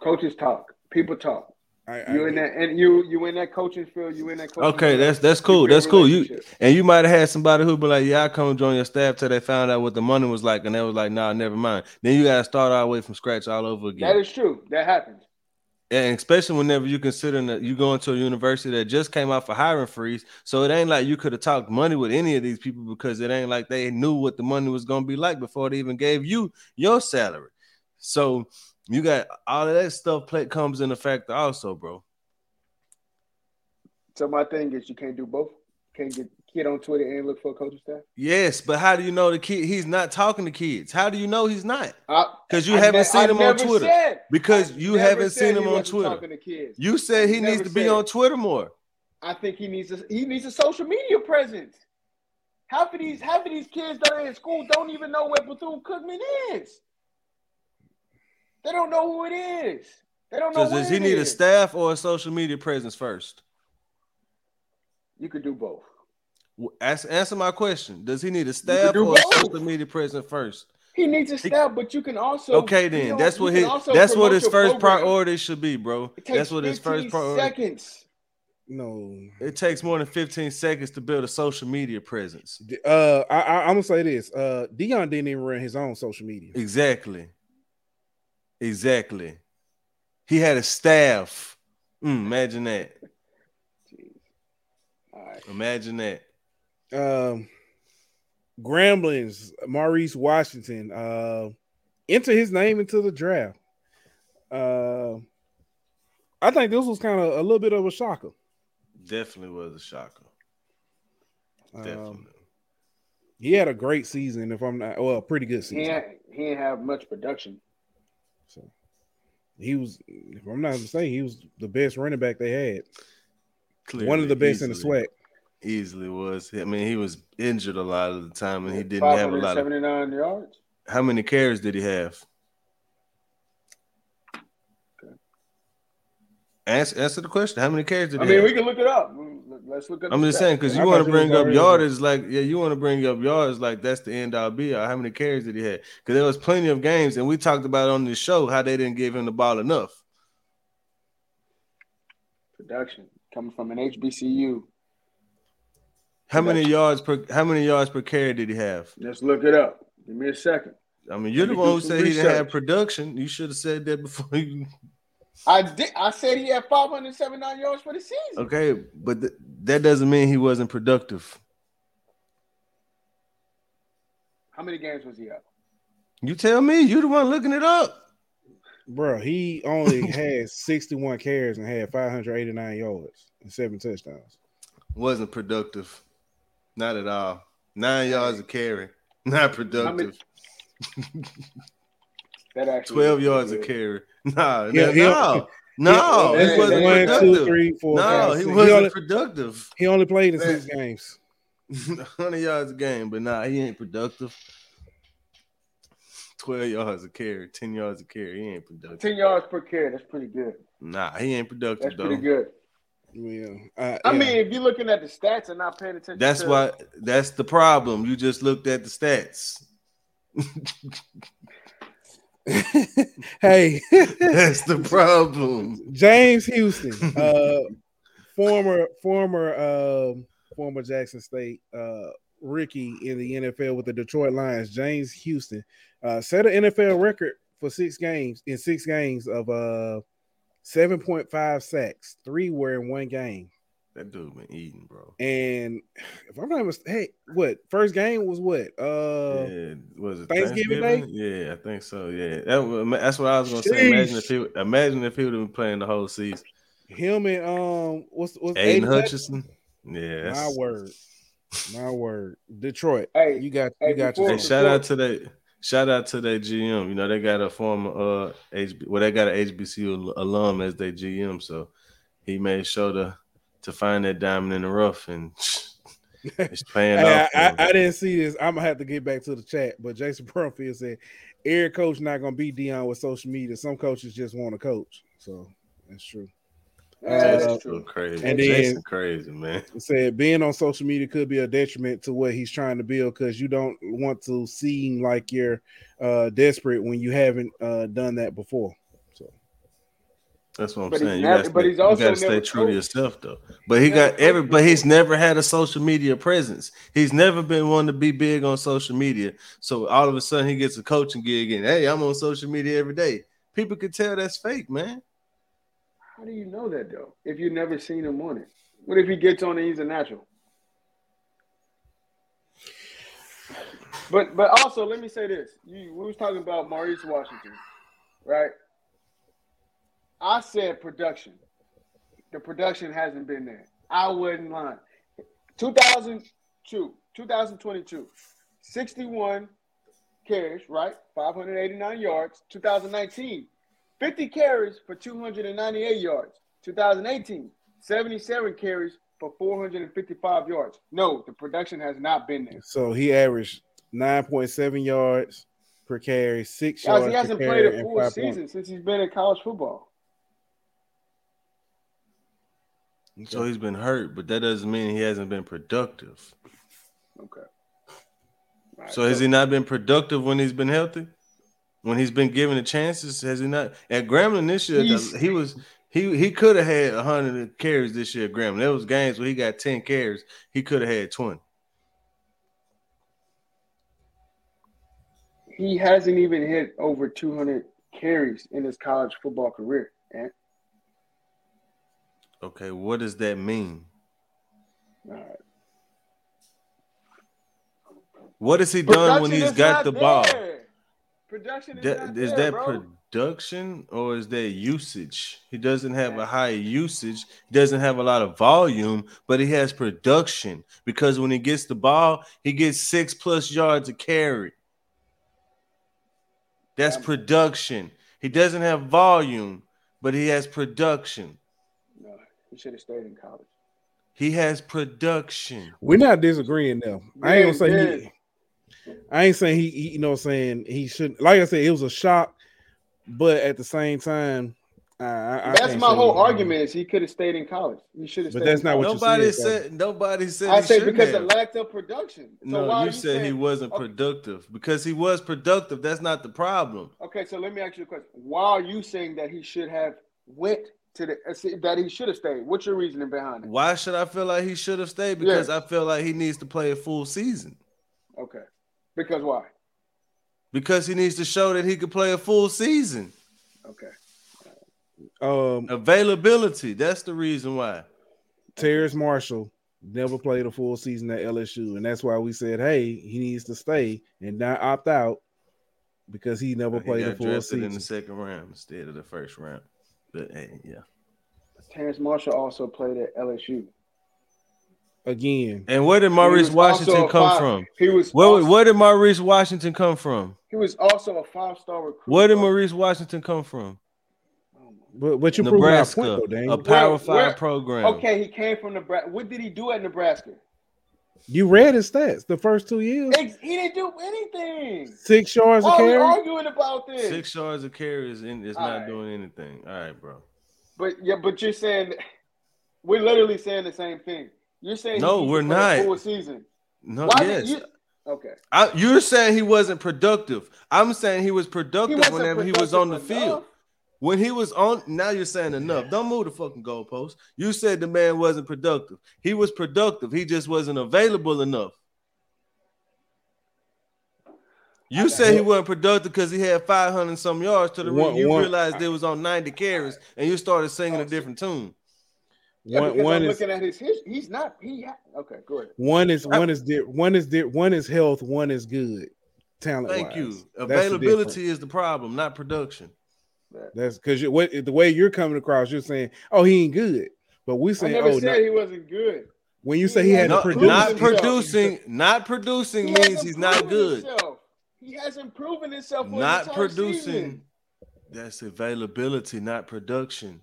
Coaches talk. People talk. I, you I, in that and you you in that coaching field, you in that Okay, that's that's cool. That's cool. You and you might have had somebody who be like, Yeah, I come join your staff till they found out what the money was like, and they was like, Nah, never mind. Then you gotta start all the way from scratch all over again. That is true. That happens. And especially whenever you consider that you going to a university that just came out for hiring freeze. So it ain't like you could have talked money with any of these people because it ain't like they knew what the money was gonna be like before they even gave you your salary. So you got all of that stuff play comes in effect also, bro. So my thing is you can't do both. Can't get kid on Twitter and look for a coaching staff. Yes, but how do you know the kid he's not talking to kids? How do you know he's not? Because you I haven't ne- seen I him on Twitter. Said, because you haven't seen him on Twitter. You said he needs to be on Twitter more. I think he needs a he needs a social media presence. Half of these half of these kids that are in school don't even know what Bethune Cookman is. They don't know who it is. They don't know. So does he need is. a staff or a social media presence first? You could do both. Ask, answer my question. Does he need a staff or a social media presence first? He needs a staff, but you can also okay. Then that's what his that's what his first program. priority should be, bro. That's what his first priority. Seconds. No, it takes more than 15 seconds to build a social media presence. Uh, I, I, am gonna say this. Uh, Deion didn't even run his own social media. Exactly. Exactly. He had a staff. Mm, imagine that. Imagine that. Um, Gramblings, Maurice Washington, uh, enter his name into the draft. Uh, I think this was kind of a little bit of a shocker. Definitely was a shocker. Um, Definitely. Um, he had a great season. If I'm not, well, a pretty good season. He, had, he didn't have much production. So he was, if I'm not mistaken, he was the best running back they had. Clearly, One of the best easily, in the SWAC. Easily was. I mean, he was injured a lot of the time, and he didn't have a lot of 79 yards. How many carries did he have? Answer, answer the question. How many carries did he have? I mean, have? we can look it up. Let's look at. I'm just saying because you want to bring up yards like yeah, you want to bring up yards like that's the end all be all. How many carries did he have? Because there was plenty of games, and we talked about on the show how they didn't give him the ball enough. Production coming from an HBCU. How many yards per? How many yards per carry did he have? Let's look it up. Give me a second. I mean, you're the one who said he didn't have production. You should have said that before you I did. I said he had 579 yards for the season. Okay, but th- that doesn't mean he wasn't productive. How many games was he at? You tell me. You the one looking it up. Bro, he only had 61 carries and had 589 yards and seven touchdowns. Wasn't productive. Not at all. Nine yards of carry. Not productive. That actually 12 yards good. of carry. Nah, Yeah, no, he- no, no, Yeah, he wasn't one, one, productive. two, three, four, no, five, he six. wasn't only, productive. he only played in Man. six games. 100 yards a game, but nah, he ain't productive. 12 yards a carry, 10 yards a carry. He ain't productive. Ten yards per carry. That's pretty good. Nah, he ain't productive That's though. pretty good. Yeah, uh, I yeah. mean, if you're looking at the stats and not paying attention, That's to, why that's the problem. You just looked at the stats. hey, That's the problem. James Houston, uh, former former um, former Jackson State uh, rookie in the NFL with the Detroit Lions. James Houston uh, set an NFL record for six games in six games of uh, seven point five sacks. Three were in one game. That dude been eating, bro. And if I'm not mistaken, hey, what first game was what? Uh, yeah, was it Thanksgiving Thanksgiving? Yeah, I think so. Yeah, that that's what I was gonna say. Imagine if he, imagine if he would have been playing the whole season. him and um, what's what's Aiden Aidan Hutchinson. Yeah, My word, my word. Detroit, Hey, you got hey, you got before- Hey, shout out to that. Shout out to their GM. You know they got a former uh HB, well they got an HBCU alum as their GM, so he made sure to to find that diamond in the rough and it's paying off. I, I. Didn't see this. I'm gonna have to get back to the chat, but Jason Brumfield said every coach not gonna beat Deion with social media. Some coaches just want to coach, so that's true. Yeah, Uh, that's true. crazy. And Jason then- crazy man. Said being on social media could be a detriment to what he's trying to build because you don't want to seem like you're uh, desperate when you haven't uh, done that before. That's what I'm But saying. You never- gotta but stay, he's also you gotta stay true to yourself though. But he never got every but he's never had a social media presence. He's never been one to be big on social media. So all of a sudden he gets a coaching gig and hey, I'm on social media every day. People could tell that's fake, man. How do you know that though? If you've never seen him on it, what if he gets on and he's a natural? But but also let me say this: you, we was talking about Maurice Washington, right? I said production. The production hasn't been there. I wasn't lying. 2002, 2022, 61 carries, right? 589 yards. 2019, 50 carries for 298 yards. 2018, 77 carries for 455 yards. No, the production has not been there. so he averaged nine point seven yards per carry, six Guys, yards he hasn't played a full season points. since he's been in college football. So he's been hurt, but that doesn't mean he hasn't been productive. Okay. Right, So has he not been productive when he's been healthy? When he's been given the chances, has he not? At Grambling this year, he was he he could have had hundred carries this year. at Grambling, there was games where he got ten carries. He could have had twenty. he hasn't even hit over 200 carries in his college football career. And Okay, what does that mean? all right. What has he done when he's got the ball? there. Production is, That, not is there, that bro. production or is that usage? He doesn't have a high usage, he doesn't have a lot of volume, but he has production because when he gets the ball, he gets six plus yards a carry. That's production. He doesn't have volume, but he has production. No, he should have stayed in college. He has production. We're not disagreeing though. I ain't gonna Yeah, he. I ain't saying he, he. You know, what I'm saying he shouldn't. Like I said, it was a shock, but at the same time, I, I, I That's my whole he- argument. Is he could have stayed in college? He should have. But stayed that's not what college. you Nobody said, said nobody said I he say because have. of lack of production. So no, are you said he wasn't Okay. productive because he was productive. That's not the problem. Okay, so let me ask you a question. Why are you saying that he should have went to the uh, that he should have stayed? What's your reasoning behind it? Why should I feel like he should have stayed? Because I feel like he needs to play a full season. Okay, because why? Because he needs to show that he could play a full season. Okay, Um, Availability. That's the reason why. Terrence Marshall never played a full season at LSU, and that's why we said, hey, he needs to stay and not opt out because he never He played a full season. in the second round instead of the first round. But hey, yeah. Terrence Marshall also played at LSU. again. And where did Maurice Washington come five, from? He was Where, also, where did Maurice Washington come from? he was also a five star recruit. Where did Maurice Washington come from? But but you Nebraska, point though, a Power Where- Five where- program. Okay, he came from Nebraska. What did he do at Nebraska? You read his stats the first two years. He didn't do anything. Six yards a Why are we carry. arguing about this? Six yards of carry is, in, is All not right. doing anything. All right, bro. But yeah, but you're saying we're literally saying the same thing. You're saying No, he we're to play a not. Full season. No, Why yes. did you? Okay. I, you're saying he wasn't productive. I'm saying he was productive wasn't whenever he was on the productive field. Enough. When he was on, now you're saying enough. Don't move the fucking goalpost. You said the man wasn't productive. He was productive. He just wasn't available enough. You said he wasn't productive because he had 500 some yards to the One- ring. You one- realized it was on 90 carries and you started singing a oh, different tune. Yeah, One one I'm is looking at his, his he's not he ha- okay, go ahead. one is one is di- one is di- one is health, one is good. Talent. Thank you. That's the Availability is the problem, not production. That's because what the way you're coming across, you're saying, "Oh, he ain't good," but we I saying, never "Oh, said no. he wasn't good. when you say he had No, to No, produce, not himself. producing, not producing He means he's not good. himself. He hasn't proven himself. Not producing. season. That's availability, not production.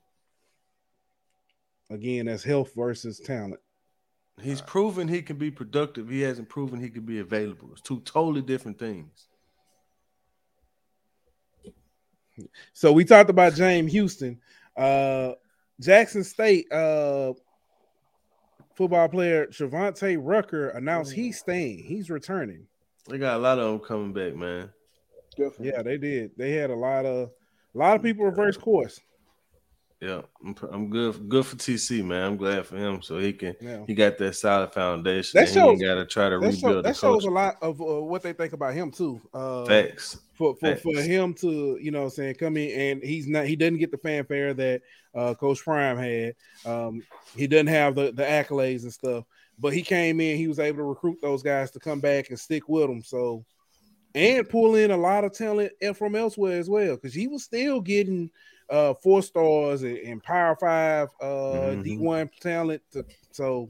again, that's health versus talent." He's proven he can be productive. He hasn't proven he can be available. It's two totally different things. So we talked about James Houston, uh, Jackson State uh, football player Trevante Rucker announced he's staying. He's returning. They got a lot of them coming back, man. Definitely. Yeah, they did. They had a lot of a lot of people reverse course. Yeah, I'm, I'm good. Good for TC, man. I'm glad for him, so he can. Yeah. He got that solid foundation. That and he shows- got to try to That, show, rebuild that the shows culture. a lot of uh, what they think about him too. Uh, Facts. For for, for him to you know what I'm saying come in and he's not he doesn't get the fanfare that uh coach prime had um he doesn't have the the accolades and stuff but he came in he was able to recruit those guys to come back and stick with him so and pull in a lot of talent from elsewhere as well because he was still getting uh four stars and, and power five uh Mhm. d1 talent to, so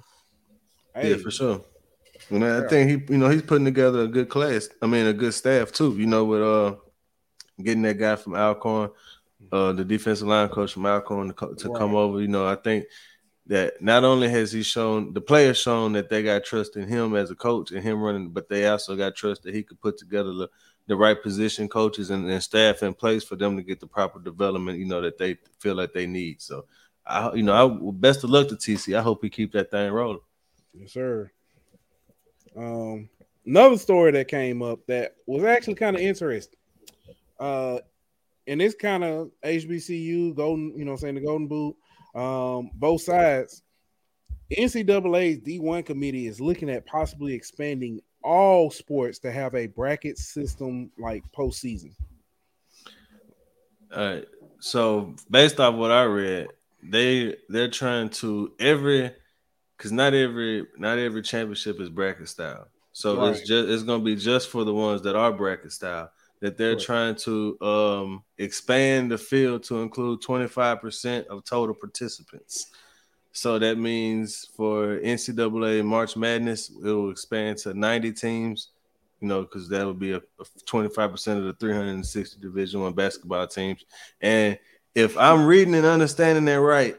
hey, Yeah, for sure. And I think he, you know, he's putting together a good class. I mean, a good staff too. You know, with uh getting that guy from Alcorn, uh, the defensive line coach from Alcorn to, to come over. You know, I think that not only has he shown the players shown that they got trust in him as a coach and him running, but they also got trust that he could put together the, the right position coaches and, and staff in place for them to get the proper development. You know that they feel like they need. So, I, you know, I best of luck to TC. I hope he keep that thing rolling. Yes, sir. Um, another story that came up that was actually kind of interesting. Uh, and it's kind of HBCU, Golden, you know, saying the Golden Boot, um, both sides. NCAA's D1 committee is looking at possibly expanding all sports to have a bracket system like postseason. Right. So based off what I read, they they're trying to every because not every not every championship is bracket style. So it's just it's gonna be just for the ones that are bracket style that they're Right. trying to um expand the field to include 25% of total participants. So that means for NCAA March Madness, it will expand to 90 teams, you know, because that would be a, a 25% of the 360 Division One basketball teams. And if I'm reading and understanding that right,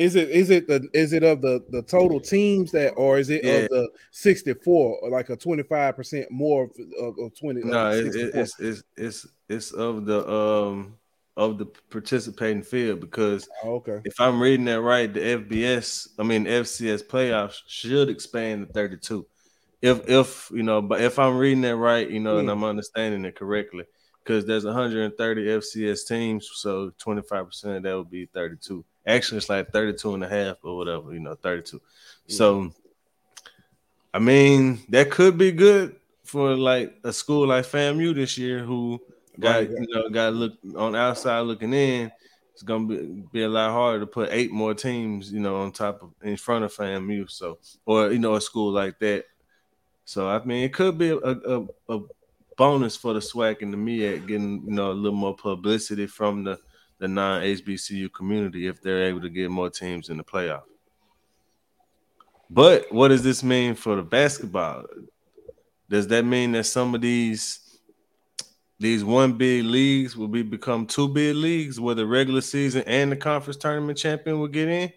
Is it is it the is it of the the total teams that or is it Yeah. of the 64 or like a 25% more of, of, of 20 no, of it, it, 64? it's it's it's it's of the um of the participating field because Oh, okay. if I'm reading that right, the FBS, I mean FCS playoffs should expand to 32. If if you know, but if I'm reading that right, you know, and Mm. I'm understanding it correctly, because there's 130 FCS teams, so 25% of that would be 32. Actually, it's like 32 and a half or whatever, you know, 32. So I mean, that could be good for like a school like FAMU this year who got Right. you know got look on outside looking in. It's gonna be, be a lot harder to put eight more teams, you know, on top of in front of FAMU. So, or you know, a school like that. So, I mean, it could be a, a, a bonus for the SWAC and the MEAC getting you know a little more publicity from the the non HBCU community if they're able to get more teams in the playoff. But what does this mean for the basketball? Does that mean that some of these these one big leagues will be become two big leagues where the regular season and the conference tournament champion will get in?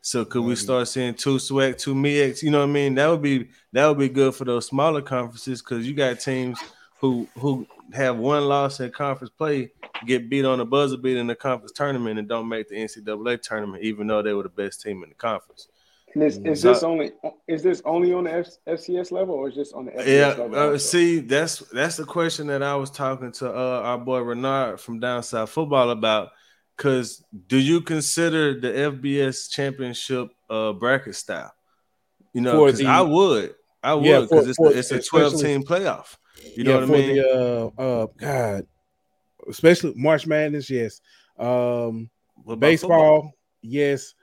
So could we start seeing two SWAC, two MEACs? You know what I mean? That would be that would be good for those smaller conferences because you got teams who who have one loss in conference play get beat on the buzzer beat in the conference tournament and don't make the NCAA tournament, even though they were the best team in the conference. Is, is this only is this only on the F, FCS level or is this on the FCS yeah, level? Uh, see, that's that's the question that I was talking to uh, our boy Renard from Down South Football about. Because do you consider the FBS championship uh, bracket style? You know, because I would, I would, because yeah, it's, it's, a twelve team playoff. You know yeah, what I mean? The, uh, uh, God, especially March Madness, yes. Um, baseball, football? yes.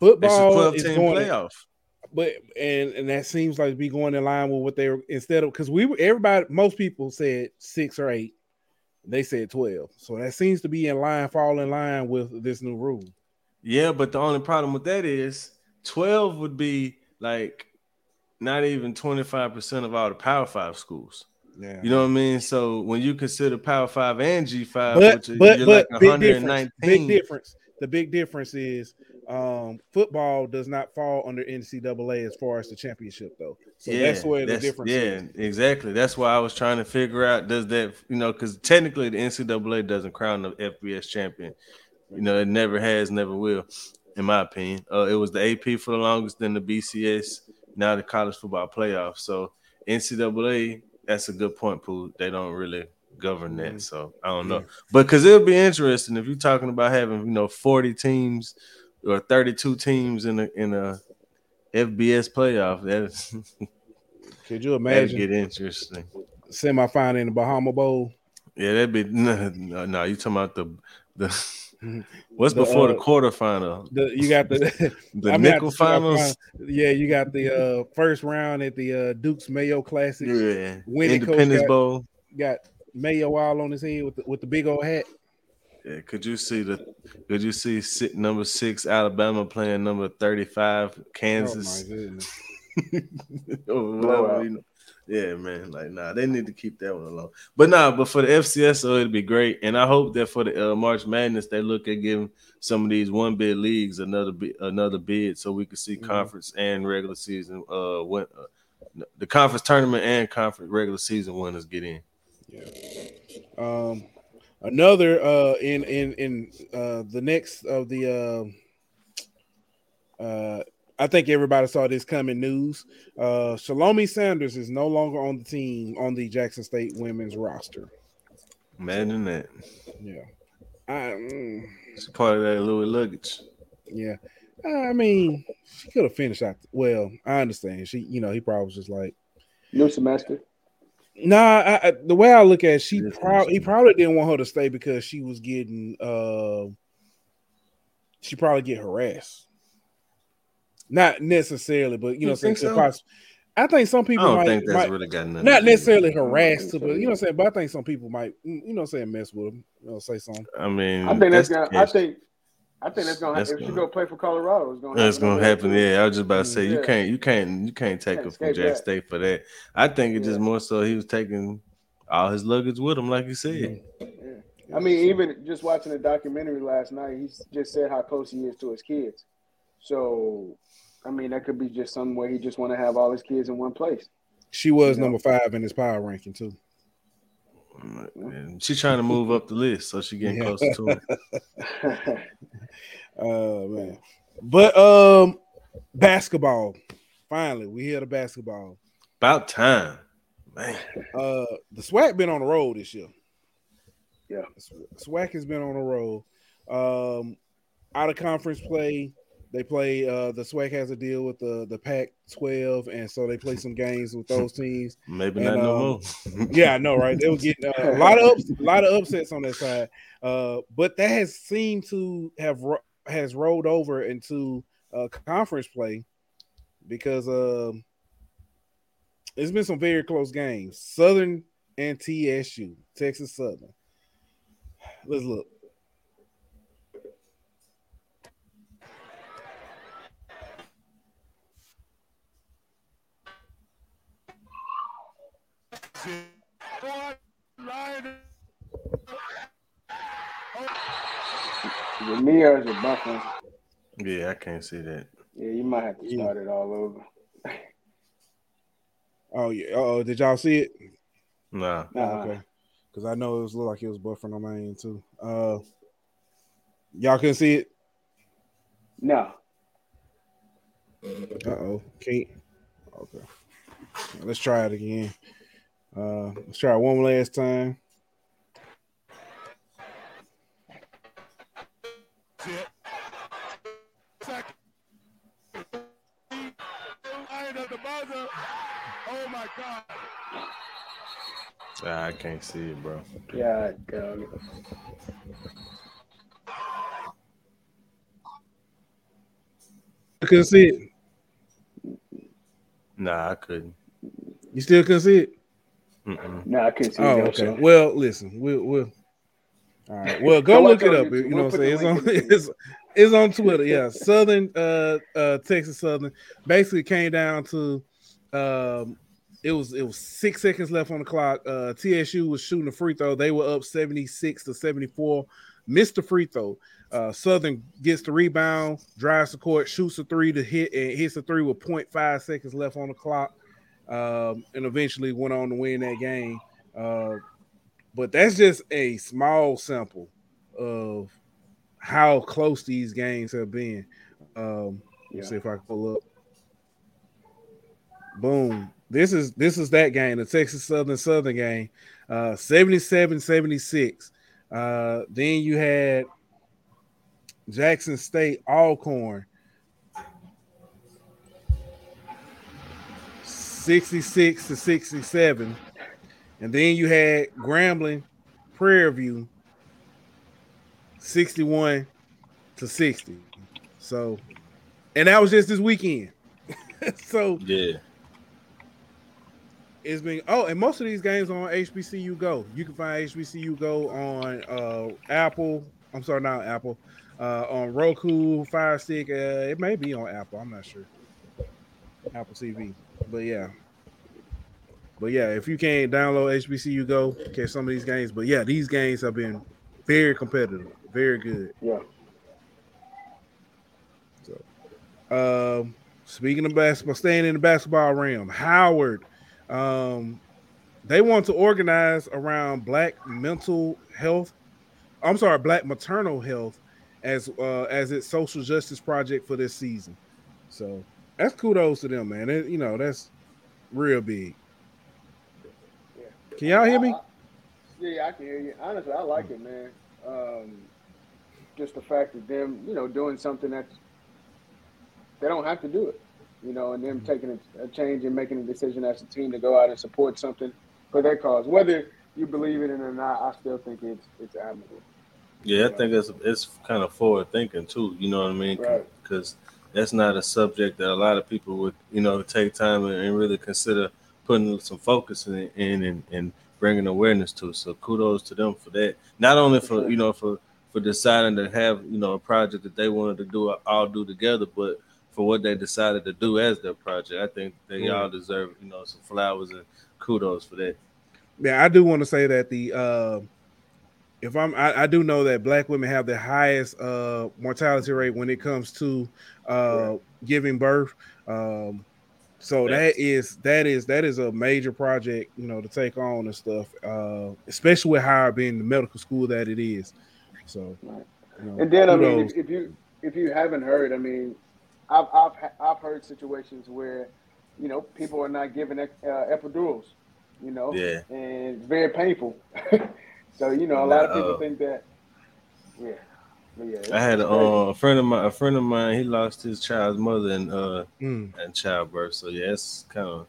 Football is going playoff. But and and that seems like to be going in line with what they were instead of because we were everybody most people said six or eight, they said twelve. So that seems to be in line, fall in line with this new rule. Yeah, but the only problem with that is twelve would be like not even 25% of all the power five schools. Yeah. You know what I mean? So when you consider Power Five and G five, but, but, you're but like 119. Big difference. The big difference is um, football does not fall under NCAA as far as the championship, though. So yeah, that's where the difference yeah, is. exactly. That's why I was trying to figure out does that, you know, because technically the NCAA doesn't crown the FBS champion. You know, it never has, never will, in my opinion. Uh, it was the AP for the longest, then the BCS, now the college football playoff. So NCAA, that's a good point, Pooh. They don't really govern that. Mm-hmm. So I don't know. But because it'll be interesting if you're talking about having, you know, 40 teams or 32 teams in a in a FBS playoff. That is could you imagine get interesting. Semi-final in the Bahama Bowl. Yeah, that'd be no, no, no you talking about the the What's the, before uh, the quarterfinal? The, you got the the nickel finals. Yeah, you got the uh, first round at the uh, Duke's Mayo Classic. Yeah, Independence got, Bowl. Got Mayo all on his head with the, with the big old hat. Yeah, could you see the? Could you see sit, number six Alabama playing number thirty five Kansas? Oh my goodness. Yeah, man. Like, nah, they need to keep that one alone. But nah, but for the FCS, so it'd be great. And I hope that for the uh, March Madness, they look at giving some of these one bid leagues another bid, another bid, so we can see mm-hmm. conference and regular season. Uh, when uh, the conference tournament and conference regular season winners get in. Yeah. Um. Another uh in in in uh the next of the uh uh I think everybody saw this coming news. Uh Shelomi Sanders is no longer on the team on the Jackson State women's roster. Imagine that. Yeah. I, mm, it's part of that Louis luggage. Yeah. I mean, she could have finished out. Well, I understand. She, you know, he probably was just like new semester. Nah, I, I, the way I look at it, she probably he probably didn't want her to stay because she was getting uh she probably get harassed. Not necessarily, but you know, think so? I think some people I might, think that's might really got nothing not necessarily harassed, to, but you know, what I'm saying. But I think some people might, you know, say mess with them, you know, say something. I mean, I think that's, that's gonna. I think. I think that's gonna. That's if gonna, she go play for Colorado, it's gonna. That's happen gonna happen. Yeah, I was just about to say yeah. you can't, you can't, you can't take her from Jack State for that. I think it's yeah. just more so he was taking all his luggage with him, like you said. Yeah. I mean, even just watching the documentary last night, he just said how close he is to his kids. So I mean, that could be just some way he just want to have all his kids in one place. She was you number five in his power ranking too. She's trying to move up the list, so she getting yeah. closer to it. oh man, but um, basketball. Finally, we hear the basketball. About time, man. Uh, the SWAC been on the road this year. Yeah, SWAC has been on the road. Um, out of conference play they play uh the SWAC has a deal with the the Pac 12, and so they play some games with those teams. Maybe and, not no um, more. yeah, I know, right? They were getting uh, a lot of ups, a lot of upsets on that side. Uh, but that has seemed to have ro- has rolled over into uh conference play because uh, it's been some very close games. Southern and TSU, Texas Southern. Let's look. Is it me is it buffering? Yeah, I can't see that. Yeah, you might have to Yeah. start it all over. Oh yeah. Oh, did y'all see it? Nah. Nah. Okay. Because I know it was look like it was buffering on my end too. Uh, y'all couldn't see it. No. Uh oh, can't. Okay, let's try it again. Uh, let's try one last time. Ah, I can't see it, bro. Yeah, God. You couldn't see it. Nah, I couldn't. You still couldn't see it. Mm-mm. No, I couldn't see Oh, it. okay. Well, listen, we'll we'll. All right. Well, go Go look it up. YouTube. You know what I'm saying? It's on it's, it's on Twitter. Yeah, Southern uh uh Texas Southern basically came down to um it was it was six seconds left on the clock. Uh TSU was shooting a free throw. They were up 76 to 74. Missed the free throw. Uh, Southern gets the rebound, drives the court, shoots a three to hit, and hits a three with 0.5 seconds left on the clock, um, and eventually went on to win that game. Uh, but that's just a small sample of how close these games have been. Um, let's see if I can pull up. Boom. This is this is that game, the Texas Southern Southern game, uh 77-76. Uh then you had Jackson State Alcorn 66 to 67. And then you had Grambling Prairie View 61 to 60. So, and that was just this weekend. so Yeah. it's been oh, and most of these games are on HBCU Go. You can find HBCU Go on uh Apple. I'm sorry, not Apple. Uh on Roku, Fire Stick. Uh, it may be on Apple. I'm not sure. Apple TV. But yeah. But yeah, if you can't download HBCU Go, catch some of these games. But yeah, these games have been very competitive, very good. Yeah. So, um, speaking of basketball, staying in the basketball realm, Howard, um, they want to organize around Black mental health. I'm sorry, Black maternal health as uh, as its social justice project for this season. So that's kudos to them, man. It- you know that's real big. Yeah. Can y'all hear me? I- I- yeah, I can hear you. Honestly, I like it, man. Um, just the fact of them, you know, doing something that they don't have to do it, you know, and them taking a, a change and making a decision as a team to go out and support something for their cause. Whether you believe in it or not, I still think it's it's admirable. Yeah, I think it's it's kind of forward thinking too. You know what I mean? Right. That's not a subject that a lot of people would, you know, take time and, really consider putting some focus in, in and, and bringing awareness to. So kudos to them for that. Not only for you know for for deciding to have you know a project that they wanted to do all do together, but for what they decided to do as their project. I think they Yeah. all deserve you know some flowers and kudos for that. Yeah, I do want to say that the uh, if I'm I, I do know that black women have the highest uh mortality rate when it comes to uh giving birth. Um so that Facts. is that is that is a major project, you know, to take on and stuff. Uh especially with Howard being the medical school that it is. So Right. you know, And then I mean, if, if you if you haven't heard, I mean, I've I've I've heard situations where, you know, people are not given uh, epidurals, you know, Yeah. and it's very painful. so you know, a lot of people Uh, think that, yeah, But yeah. I had a, it's uh, a friend of mine. A friend of mine. He lost his child's mother in uh Mm, in childbirth. So yeah, it's kind of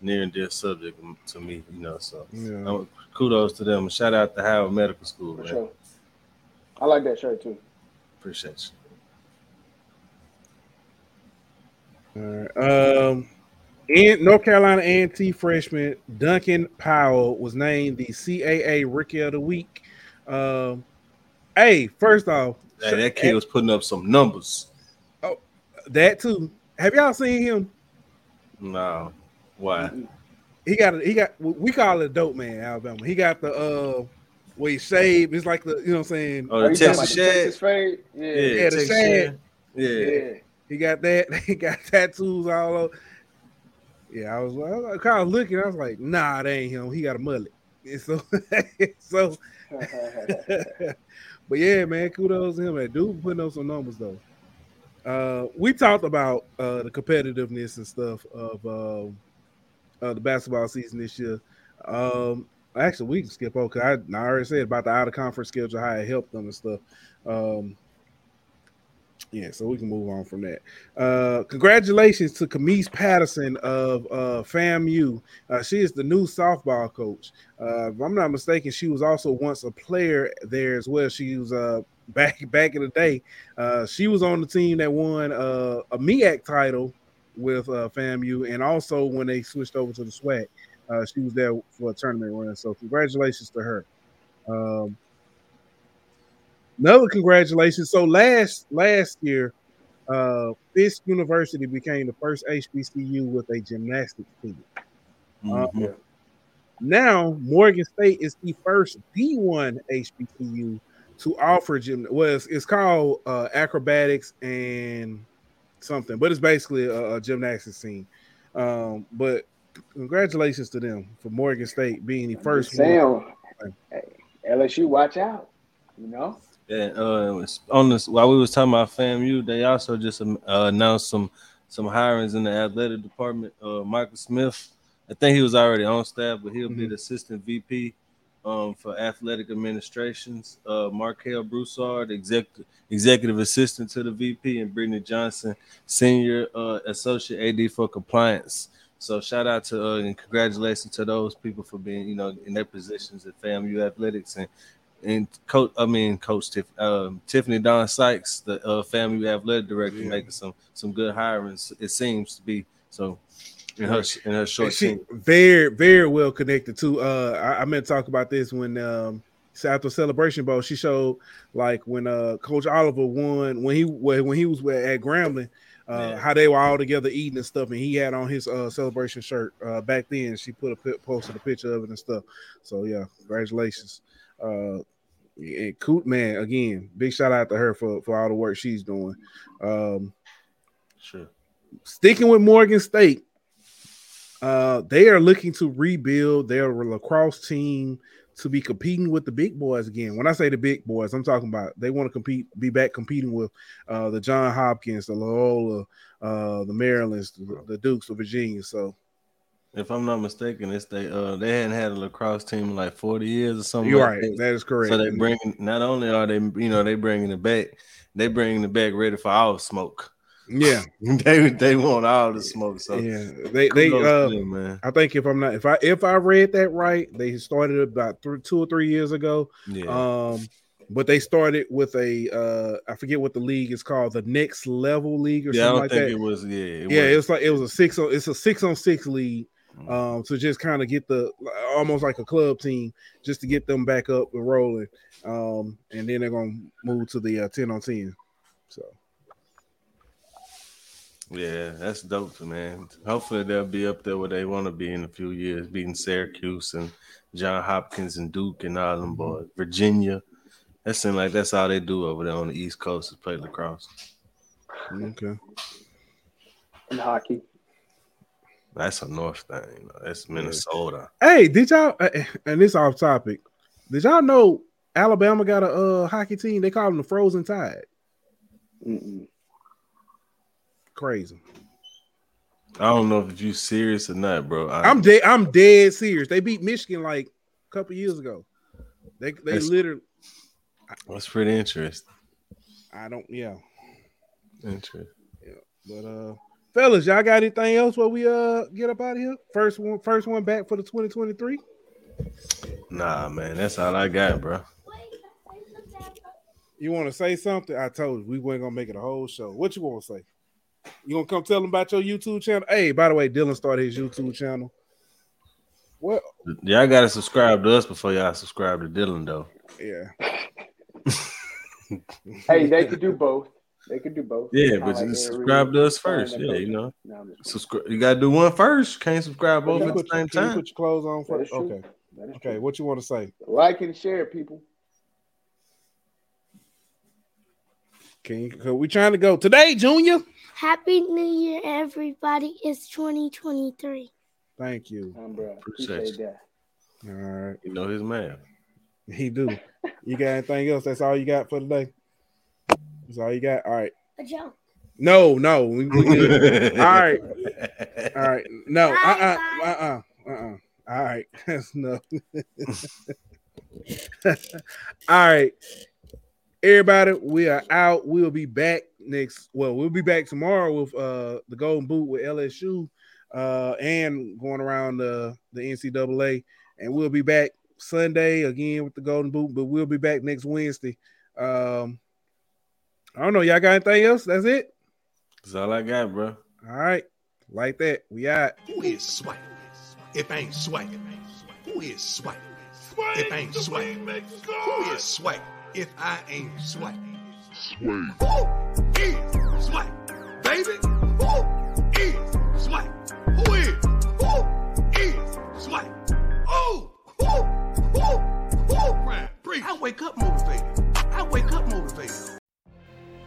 near and dear subject to me. You know. So yeah. um, kudos to them. Shout out to Howard Medical School. for Man. sure. I like that shirt too. Appreciate you. All right. Um, in North Carolina A&T freshman Duncan Powell was named the CAA Rookie of the Week. Um, hey, first off, you. Hey, that kid was putting up some numbers. Oh, that too. Have y'all seen him? No, why? he got a, he got we call it a dope man, Alabama. He got the uh where he shaved. It's like the you know what I'm saying. Oh, the Are you talking Texas the shade. Texas fade? Yeah. Yeah, Yeah, the Texas shade. shade. Yeah. Yeah. He got that. He got tattoos all over. Yeah, I was like, I was kind of looking. I was like, nah, that ain't him. He got a mullet. And so, so, but yeah, man, kudos to him. Man, dude, putting up some numbers though. Uh, we talked about uh, the competitiveness and stuff of um, uh, the basketball season this year. Um, actually, we can skip over because I, I already said about the out of conference schedule, how it helped them and stuff. Um, yeah, so we can move on from that. Uh, congratulations to Camise Patterson of uh, FAMU. Uh, she is the new softball coach. Uh, if I'm not mistaken, she was also once a player there as well. She was uh, back back in the day. Uh, she was on the team that won uh, a MEAC title with uh, FAMU, and also when they switched over to the SWAC, uh, she was there for a tournament run. So congratulations to her. Um, another congratulations. So last last year, uh, Fisk University became the first HBCU with a gymnastics team. Mhm. Now Morgan State is the first D1 HBCU to offer gym. Well, it's, it's called uh, acrobatics and something, but it's basically a, a gymnastics team. Um, but congratulations to them for Morgan State being the first one. Sam, hey, LSU, watch out. You know, Yeah, uh, on this while we was talking about FAMU, they also just um, uh, announced some some hirings in the athletic department. Uh, Michael Smith, I think he was already on staff, but he'll be the assistant VP um, for athletic administrations. Uh, Markel Broussard, executive executive assistant to the VP, and Brittany Johnson, senior uh, associate AD for compliance. So shout out to uh, and congratulations to those people for being you know in their positions at FAMU athletics and and coach, I mean, Coach Tiff, um, Tiffani-Dawn Sykes, the uh, FAMU athletic director, Yeah. making some some good hirings. It seems to be so in her in her short she very very well connected too. Uh, I, I meant to talk about this when um after celebration bowl, she showed like when uh Coach Oliver won when he when he was at Grambling. Uh, Yeah. how they were all together eating and stuff, and he had on his uh, celebration shirt. Uh, back then, she put a posted a picture of it and stuff. So yeah, congratulations. And Coot man, again, big shout out to her for for all the work she's doing. Um, Sure. sticking with Morgan State, uh, they are looking to rebuild their lacrosse team to be competing with the big boys again. When I say the big boys, I'm talking about they want to compete, be back competing with uh, the John Hopkins, the Loyola, uh, the Marylands, the, the Dukes of Virginia. So If I'm not mistaken, it's they uh they hadn't had a lacrosse team in like 40 years or something. you're like right, that. that is correct. So they bring not only are they you know they bringing it back, they bringing it back ready for all smoke. yeah, they they want all the smoke. So yeah. They they uh, them, man. I think if I'm not if I if I read that right, they started about three, two or three years ago. Yeah. Um, but they started with a uh, I forget what the league is called, the next level league or yeah, I something like think that. it was. Yeah, it yeah, was. it's like it was a six on it's a six on six league. Mhm. Um, to just kind of get the almost like a club team, just to get them back up and rolling. Um, and then they're gonna move to the uh, ten on ten. So Yeah, that's dope, man. Hopefully they'll be up there where they want to be in a few years, beating Syracuse and John Hopkins and Duke and all them boys. Virginia. That seems like that's all they do over there on the East Coast is play lacrosse. okay, in hockey. That's a North thing. you know, That's Minnesota. hey, did y'all? uh, And this off topic. Did y'all know Alabama got a uh, hockey team? They call them the Frozen Tide. Mm-mm. Crazy. I don't know if you serious or not, bro. I, I'm dead. I'm dead serious. They beat Michigan like a couple years ago. They they That's- literally. That's pretty interesting. I don't. Yeah. Interesting. Yeah, but uh, fellas, y'all got anything else? Where we uh get up out of here? First one, first one back for the 2023. Nah, man, that's all I got, bro. You want to say something? I told you we weren't gonna make it a whole show. What you want to say? You gonna come tell them about your YouTube channel? Hey, by the way, Dylan started his YouTube channel. Well, Y'all gotta subscribe to us before y'all subscribe to Dylan, though. yeah. Hey, they could do both. They could do both. Yeah, but like subscribe to us first. Yeah, you know. No, subscribe. You gotta do one first. Can't subscribe both at the same time. put your clothes on first. Okay. Okay. True. What you want to say? Like and share, people. Can you, we trying to go today, Junior? Happy New Year, everybody! It's 2023. Thank you. Um, bro, appreciate, appreciate that. All right. You know his man. He do. you got anything else? That's all you got for today. That's all you got. All right. A joke. No, no. We, we all right. All right. No. Uh. Uh. Uh. Uh. Uh. All right. no. all right. Everybody, we are out. We'll be back next. Well, we'll be back tomorrow with uh the Golden Boot with LSU, uh, and going around the the NCAA, and we'll be back Sunday again with the Golden Boot. But we'll be back next Wednesday. Um, I don't know. Y'all got anything else? That's it. That's all I got, bro. All right, like that. We out. Who is swipe? If ain't swipe, who is swipe? If ain't swipe, who is swipe? if I ain't swipe. Swipe. Who is swipe? Baby, who is swipe? Who is? Who is swipe? Oh, who, who, who? Breathe. I wake up motivated. I wake up motivated.